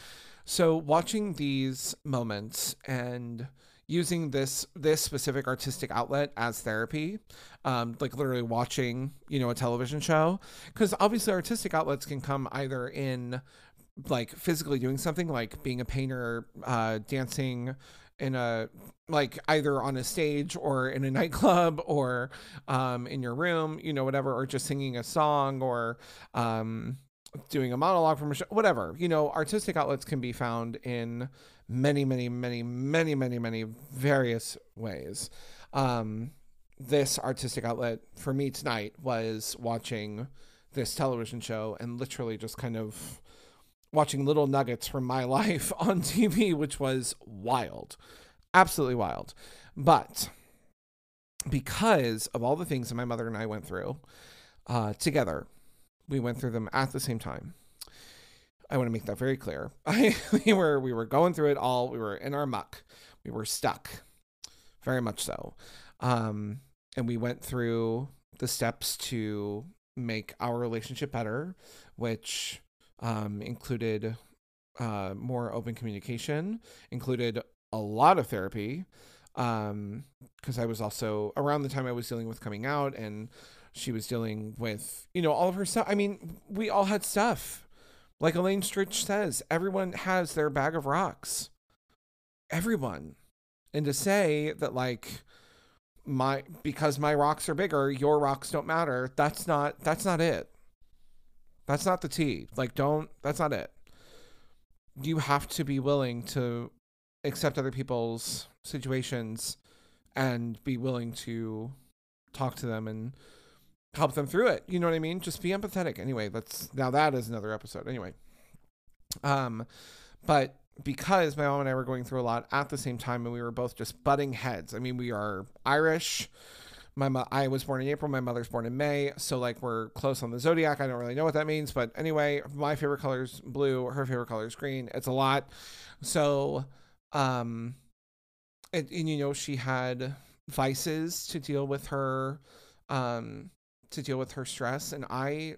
So watching these moments and using this this specific artistic outlet as therapy um like literally watching you know a television show because obviously artistic outlets can come either in like physically doing something like being a painter, uh, dancing in a like either on a stage or in a [LAUGHS] nightclub or um, in your room, you know, whatever, or just singing a song or um, doing a monologue from a show, whatever. You know, artistic outlets can be found in many, many, many, many, many, many various ways. Um, this artistic outlet for me tonight was watching this television show and literally just kind of watching little nuggets from my [LAUGHS] life on TV, which was wild. Absolutely wild. But because of all the things that my mother and I went through uh, together, we went through them at the same time. I want to make that very clear. [LAUGHS] I, we were we were going through it all. We were in our muck. We were stuck, very much so. Um, and we went through the steps to make our relationship better, which um, included uh, more open communication, included a lot of therapy, because um, I was also around the time I was dealing with coming out and she was dealing with, you know, all of her stuff. I mean, we all had stuff. Like Elaine Stritch says, everyone has their bag of rocks. Everyone. And to say that, like, my because my rocks are bigger, your rocks don't matter. That's not that's not it. That's not the tea. Like don't that's not it. You have to be willing to accept other people's situations and be willing to talk to them and help them through it. You know what I mean? Just be empathetic. Anyway, that's now that is another episode. Anyway. Um but because my mom and I were going through a lot at the same time, and we were both just butting heads. I mean, we are Irish. My mo- I was born in April. My mother's born in May, so like we're close on the zodiac. I don't really know what that means, but anyway, my favorite color is blue. Her favorite color is green. It's a lot. So, um, it, and you know, she had vices to deal with her, um, to deal with her stress, and I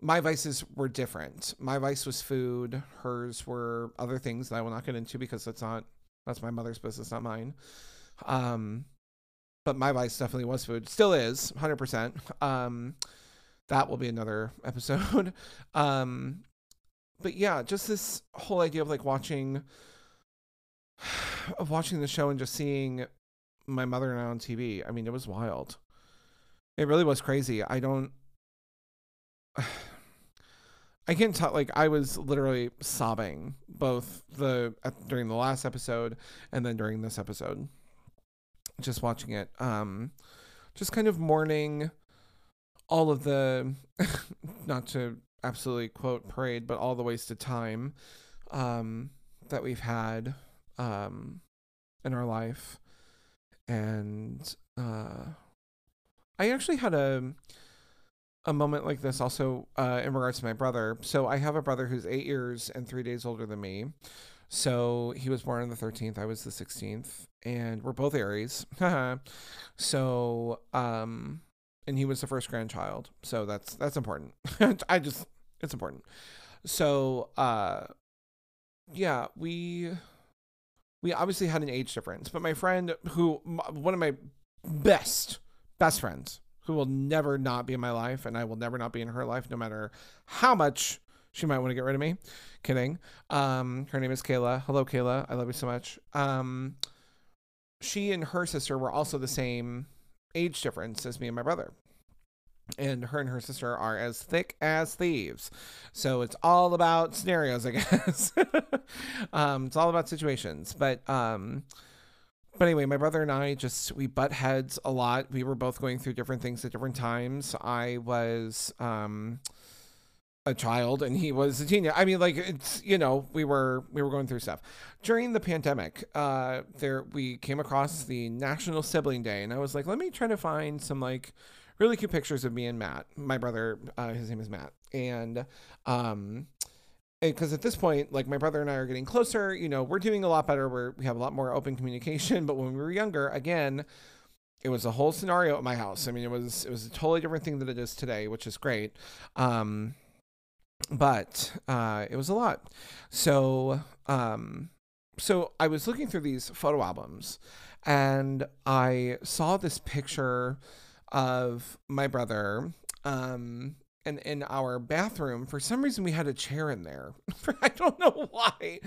my vices were different. My vice was food. Hers were other things that I will not get into because that's not that's my mother's business, not mine. Um, but my vice definitely was food. Still is, hundred percent. Um, that will be another [LAUGHS] episode. um, but yeah, just this whole idea of like watching, [SIGHS] of watching the show and just seeing my mother and I on TV. I mean, it was wild. It really was crazy. I don't. [SIGHS] I can't tell. Like I was literally sobbing both the during the last episode and then during this episode, just watching it. Um, just kind of mourning all of the, [LAUGHS] not to absolutely quote parade, but all the wasted time, um, that we've had, um, in our life, and uh, I actually had a a moment like this also uh, in regards to my brother. So I have a brother who's eight years and three days older than me. So he was born on the 13th. I was the 16th, and we're both Aries. [LAUGHS] so, um, and he was the first grandchild. So that's that's important. [LAUGHS] I just it's important. So, uh, yeah, we we obviously had an age difference, but my friend who one of my best best friends who will never not be in my life and I will never not be in her life no matter how much she might want to get rid of me. Kidding. Um, her name is Kayla. Hello, Kayla. I love you so much. Um, she and her sister were also the same age difference as me and my brother. And her and her sister are as thick as thieves. So it's all about scenarios, I [LAUGHS] guess. um, it's all about situations. But um, but anyway, my brother and I just we butt heads a lot. We were both going through different things at different times. I was um a child and he was a teenager. I mean, like it's you know we were we were going through stuff during the pandemic. Uh, there we came across the National Sibling Day, and I was like, let me try to find some like really cute pictures of me and Matt, my brother. Uh, his name is Matt, and um, because at this point, like my brother and I are getting closer, you know, we're doing a lot better. We're, we have a lot more open communication. But when we were younger, again, it was a whole scenario at my house. I mean, it was it was a totally different thing than it is today, which is great. Um, but uh, it was a lot. So um, so I was looking through these photo albums, and I saw this picture of my brother. Um, and in our bathroom, for some reason, we had a chair in there. [LAUGHS] I don't know why.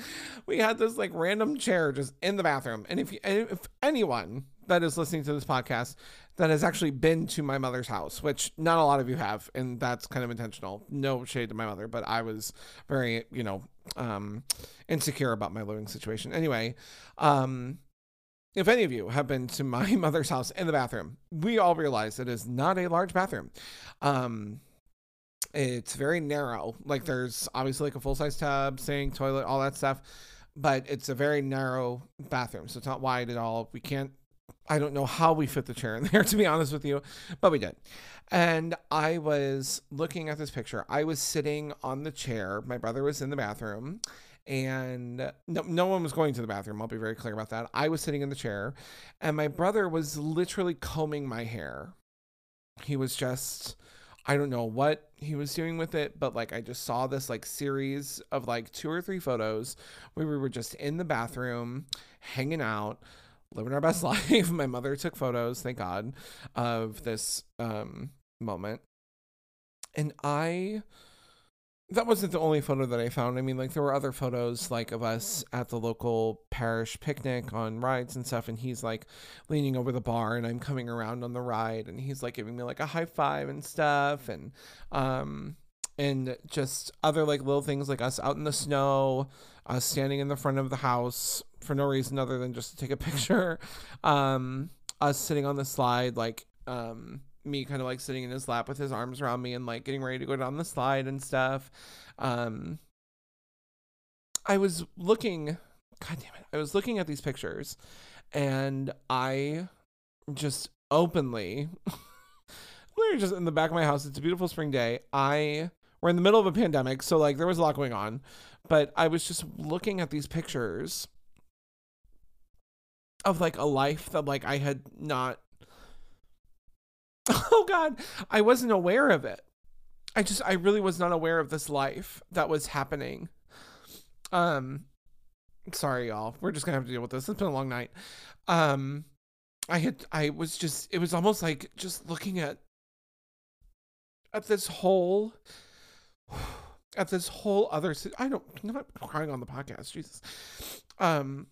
We had this like random chair just in the bathroom. And if you, if anyone that is listening to this podcast that has actually been to my mother's house, which not a lot of you have, and that's kind of intentional. No shade to my mother, but I was very, you know, um, insecure about my living situation. Anyway, um, if any of you have been to my [LAUGHS] mother's house in the bathroom, we all realize it is not a large bathroom. Um, it's very narrow. Like there's obviously like a full size tub, sink, toilet, all that stuff, but it's a very narrow bathroom. So it's not wide at all. We can't I don't know how we fit the chair in [LAUGHS] there, to be honest with you, but we did. And I was looking at this picture. I was sitting on the chair. My brother was in the bathroom, and no, no one was going to the bathroom. I'll be very clear about that. I was sitting in the chair, and my brother was literally combing my hair. He was just I don't know what he was doing with it, but like I just saw this like series of like two or three photos where we were just in the bathroom hanging out, living our best [LAUGHS] life. My mother took photos, thank God, of this um moment. And I that wasn't the only photo that I found. I mean, like there were other photos like of us at the local parish picnic on rides and stuff, and he's like leaning over the bar and I'm coming around on the ride and he's like giving me like a high five and stuff and um and just other like little things like us out in the snow, us standing in the front of the house for no reason other than just to take a [LAUGHS] picture. Um us sitting on the slide like um me kind of like sitting in his lap with his arms around me and like getting ready to go down the slide and stuff. Um, I was looking, God damn it, I was looking at these pictures and I just openly, [LAUGHS] literally just in the back of my house, it's a beautiful spring day. I, we're in the middle of a pandemic, so like there was a lot going on, but I was just looking at these pictures of like a life that like I had not [LAUGHS] oh god i wasn't aware of it. I just i really was not aware of this life that was happening. Um sorry y'all. We're just gonna have to deal with this. It's been a long night. Um i had i was just it was almost like just looking at at this whole [SIGHS] at this whole other i don't I'm not crying on the podcast jesus um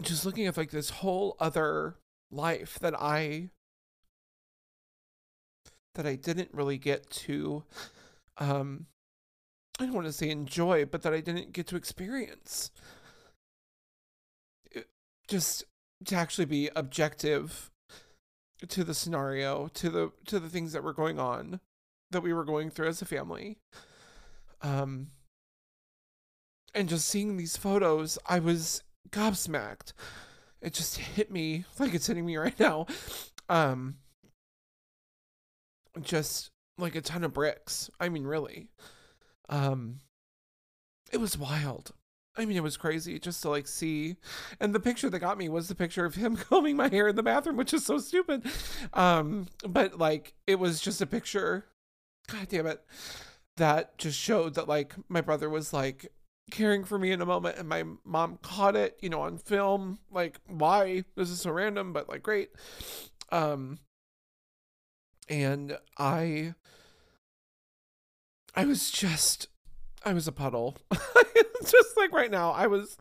just looking at like this whole other life that i that I didn't really get to um I don't want to say enjoy, but that I didn't get to experience. Just to actually be objective to the scenario, to the to the things that were going on that we were going through as a family. Um and just seeing these photos, I was gobsmacked. It just hit me like it's hitting me right [LAUGHS] now. Um just like a ton of bricks. I mean, really. Um it was wild. I mean, it was crazy just to like see. And the picture that got me was the picture of him [LAUGHS] combing my hair in the bathroom, which is so stupid. Um, but like it was just a picture. God damn it. That just showed that like my brother was like caring for me in a moment and my mom caught it, you know, on film. Like, why? This is so random, but like great. Um and I I was just I was a puddle. [LAUGHS] just like right now, I was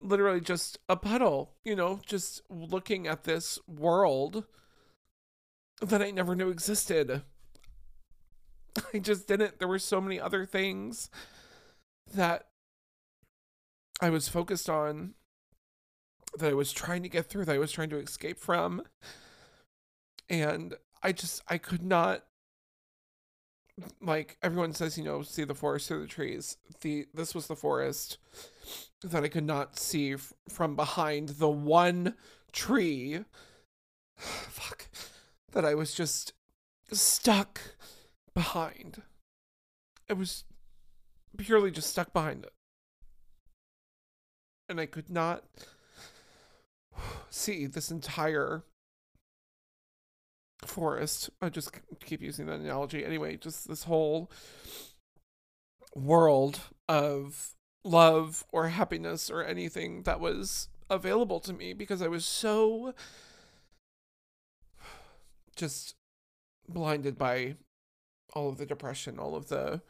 literally just a puddle, you know, just looking at this world that I never knew existed. [LAUGHS] I just didn't. There were so many other things that I was focused on that I was trying to get through, that I was trying to escape from. And I just I could not like everyone says, you know, see the forest through the trees. The this was the forest that I could not see f- from behind the one tree. [SIGHS] Fuck. That I was just stuck behind. It was purely just stuck behind it. And I could not see this entire forest. I just keep using that analogy. Anyway, just this whole world of love or happiness or anything that was available to me because I was so just blinded by all of the depression, all of the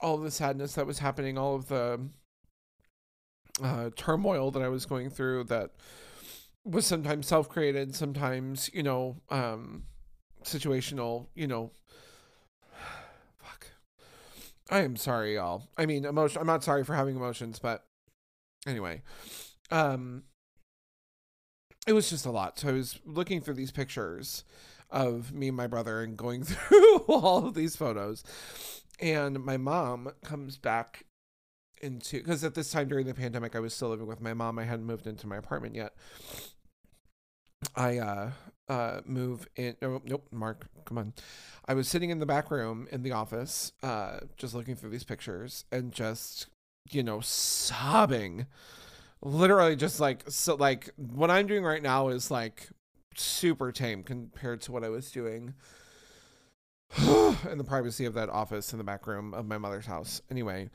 all of the sadness that was happening, all of the uh, turmoil that I was going through that was sometimes self-created, sometimes, you know, um situational, you know, [SIGHS] fuck. I am sorry, y'all. I mean, emotion I'm not sorry for having emotions, but anyway. Um it was just a lot. So I was looking through these pictures of me and my brother and going [LAUGHS] through all of these photos. And my mom comes back into because at this time during the pandemic I was still living with my mom. I hadn't moved into my apartment yet. I uh uh move in oh, nope, Mark, come on. I was sitting in the back room in the office, uh, just looking through these pictures and just, you know, sobbing. Literally just like so like what I'm doing right now is like super tame compared to what I was doing [SIGHS] in the privacy of that office in the back room of my mother's house. Anyway,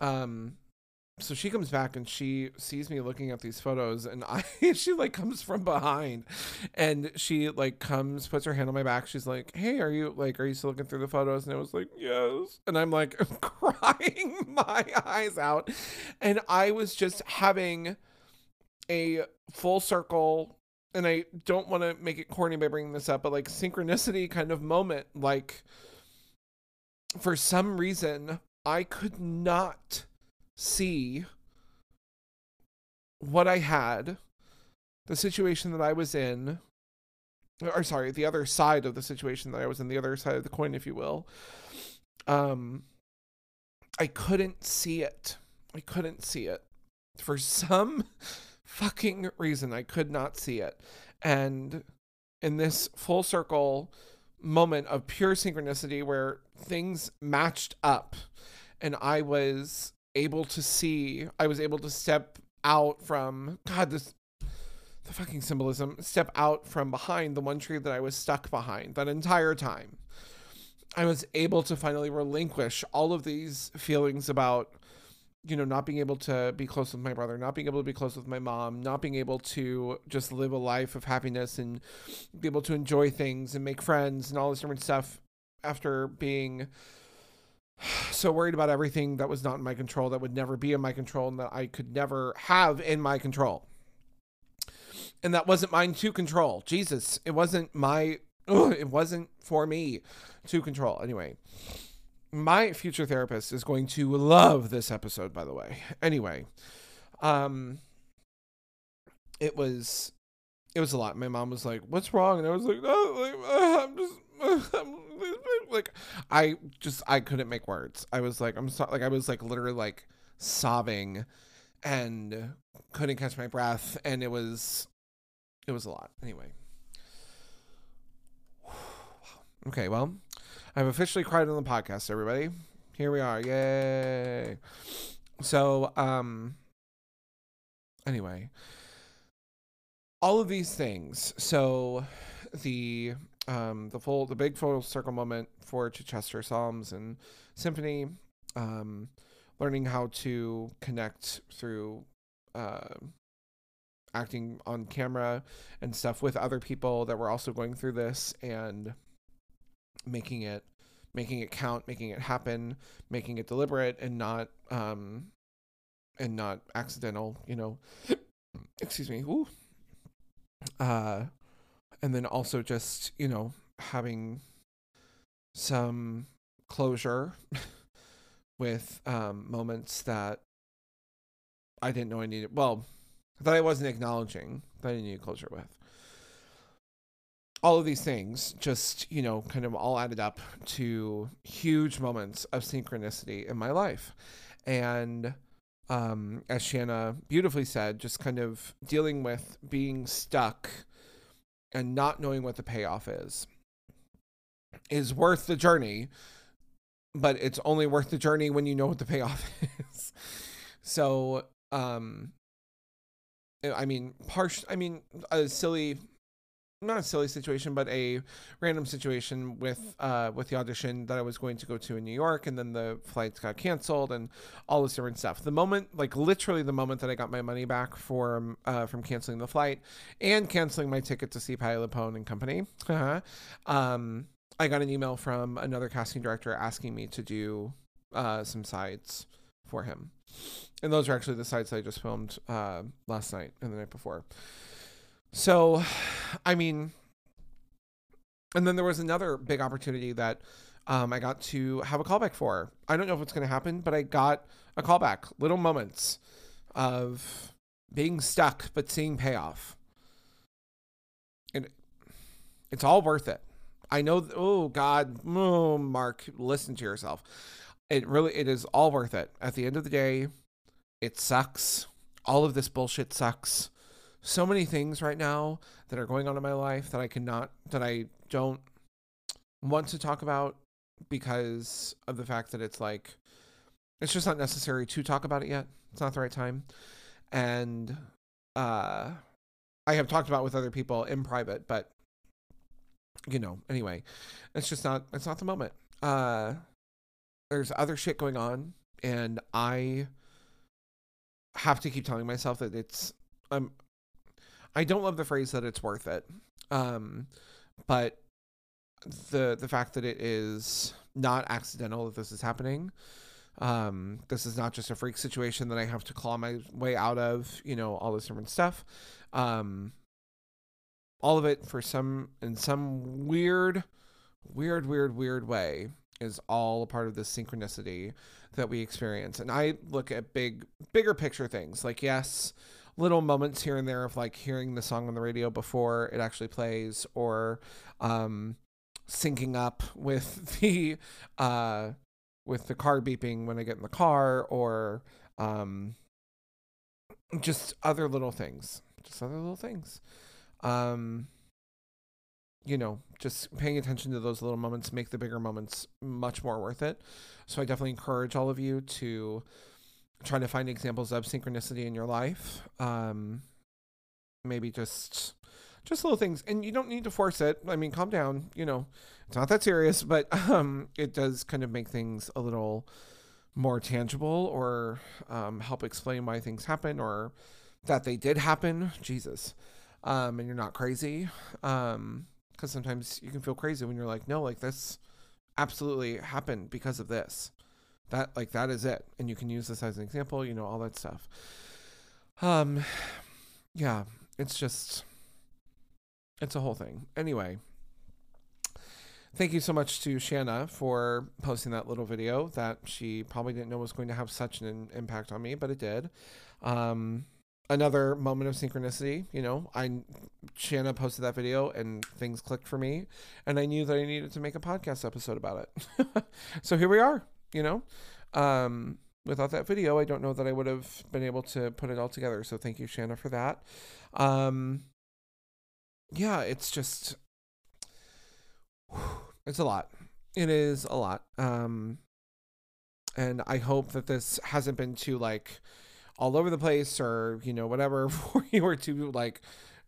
um so she comes back and she sees me looking at these photos and [LAUGHS] I she like comes from behind and she like comes puts her hand on my back. She's like hey are you like are you still looking through the photos? And I was like yes. And I'm like [LAUGHS] crying [LAUGHS] my eyes out. And I was just having a full circle and I don't want to make it corny by bringing this up but like synchronicity kind of moment like for some reason I could not see what I had, the situation that I was in, or sorry, the other side of the situation that I was in, the other side of the coin, if you will. Um, I couldn't see it. I couldn't see it. For some fucking reason, I could not see it. And in this full circle moment of pure synchronicity where things matched up and I was able to see I was able to step out from God this the fucking symbolism step out from behind the one tree that I was stuck behind that entire time. I was able to finally relinquish all of these feelings about you know not being able to be close with my brother, not being able to be close with my mom, not being able to just live a life of happiness and be able to enjoy things and make friends and all this different stuff after being [SIGHS] so worried about everything that was not in my control, that would never be in my control, and that I could never have in my control. And that wasn't mine to control. Jesus, it wasn't my, ugh, [SIGHS] it wasn't for me to control. Anyway, my future therapist is going to love this episode, by the way. Anyway, um, it was, it was a lot. My mom was like, "What's wrong?" And I was like, "No, like, [LAUGHS] I'm just, I'm [LAUGHS] like I just I couldn't make words. I was like I'm so, like I was like literally like sobbing and couldn't catch my breath and it was it was a lot. Anyway. [SIGHS] Okay, well, I've officially cried on the podcast, everybody. Here we are. Yay. So, um anyway, all of these things. So the um, the full the big full circle moment for Chichester Psalms and Symphony, um, learning how to connect through uh, acting on camera and stuff with other people that were also going through this and making it making it count, making it happen, making it deliberate and not um and not accidental, you know. [COUGHS] Excuse me. Ooh. Uh and then also just you know having some closure [LAUGHS] with um, moments that I didn't know I needed. Well, that I wasn't acknowledging that I needed closure with. All of these things just, you know, kind of all added up to huge moments of synchronicity in my life. And um, as Shannah beautifully said, just kind of dealing with being stuck and not knowing what the payoff is is worth the journey but it's only worth the journey when you know what the payoff [LAUGHS] is so um i mean partial i mean a silly not a silly situation, but a random situation with uh, with the audition that I was going to go to in New York, and then the flights got canceled and all this different stuff. The moment, like literally the moment that I got my money back for uh, from canceling the flight and canceling my ticket to see Patti LuPone and company, um, I got an email from another casting director asking me to do uh, some sides for him. And those are actually the sides I just filmed uh, last night and the night before. So, [SIGHS] I mean, and then there was another big opportunity that um, I got to have a callback for. I don't know if it's going to happen, but I got a callback, little moments of being stuck but seeing payoff. And it's all worth it. I know. Oh God, oh, Mark, listen to yourself. It really, it is all worth it. At the end of the day, it sucks. All of this bullshit sucks. So many things right now that are going on in my life that I cannot, that I don't want to talk about because of the fact that it's like, it's just not necessary to talk about it yet. It's not the right time. And uh, I have talked about with other people in private, but you know, anyway, it's just not it's not the moment. Uh there's other shit going on and I have to keep telling myself that it's um I don't love the phrase that it's worth it. Um but the the fact that it is not accidental that this is happening um this is not just a freak situation that i have to claw my way out of you know all this different stuff um all of it for some in some weird weird weird weird way is all a part of this synchronicity that we experience and i look at big bigger picture things like yes little moments here and there of like hearing the song on the radio before it actually plays or um syncing up with [LAUGHS] the uh with the car beeping when i get in the car or um just other little things just other little things. Um you know just paying attention to those little moments make the bigger moments much more worth it. So i definitely encourage all of you to try to find examples of synchronicity in your life um maybe just just little things and you don't need to force it i mean calm down you know it's not that serious but [LAUGHS] um it does kind of make things a little more tangible or um, help explain why things happen or that they did happen jesus um, and you're not crazy. Um, because sometimes you can feel crazy when you're like, no, like this absolutely happened because of this. That like that is it, and you can use this as an example. You know all that stuff. Um, yeah, it's just it's a whole thing. Anyway, thank you so much to Shannah for posting that little video that she probably didn't know was going to have such an impact on me, but it did. Um, another moment of synchronicity. You know, I Shannah posted that video and things clicked for me, and I knew that I needed to make a podcast episode about it. [LAUGHS] so here we are. You know, um, without that video, I don't know that I would have been able to put it all together. So thank you, Shannah, for that. Um, yeah, it's just [SIGHS] it's a lot. It is a lot. Um, and I hope that this hasn't been too like all over the place or you know whatever [LAUGHS] for you were too like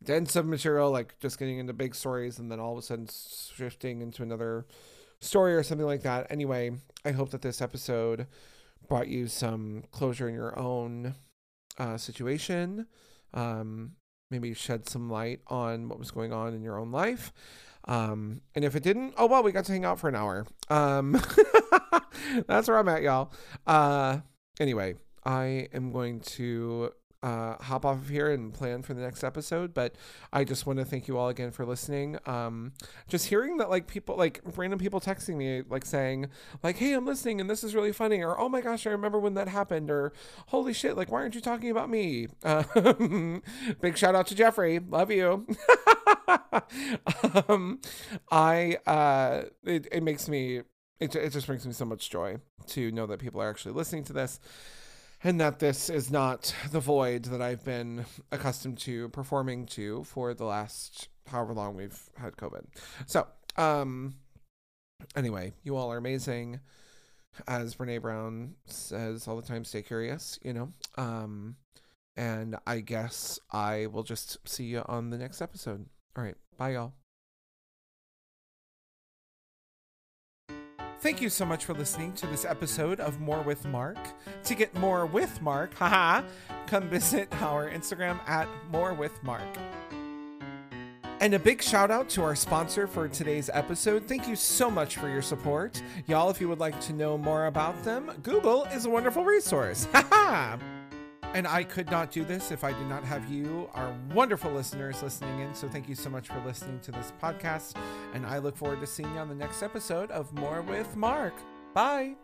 dense of material like just getting into big stories and then all of a sudden shifting into another story or something like that. Anyway i hope that this episode brought you some closure in your own uh, situation. Um, maybe shed some light on what was going on in your own life. Um, and if it didn't oh well we got to hang out for an hour. Um, [LAUGHS] that's where i'm at y'all. Uh, anyway I am going to uh, hop off of here and plan for the next episode. But I just want to thank you all again for listening. Um, just hearing that, like people, like random people texting me, like saying, like, "Hey, I'm listening, and this is really funny," or "Oh my gosh, I remember when that happened," or "Holy shit, like, why aren't you talking about me?" Um, [LAUGHS] big shout out to Jeffrey, love you. [LAUGHS] um, I uh, it it makes me it it just brings me so much joy to know that people are actually listening to this and that this is not the void that I've been accustomed to performing to for the last however long we've had COVID. So, um, anyway, you all are amazing. As Brene Brown says all the time, stay curious, you know. Um, and I guess I will just see you on the next episode. All right. Bye, y'all. Thank you so much for listening to this episode of More with Mark. To get more with Mark, [LAUGHS] haha, come visit our Instagram at More with Mark. And a big shout out to our sponsor for today's episode. Thank you so much for your support. Y'all, if you would like to know more about them, Google is a wonderful resource. [LAUGHS] Ha And I could not do this if I did not have you, our wonderful listeners, listening in. So thank you so much for listening to this podcast. And I look forward to seeing you on the next episode of More with Mark. Bye.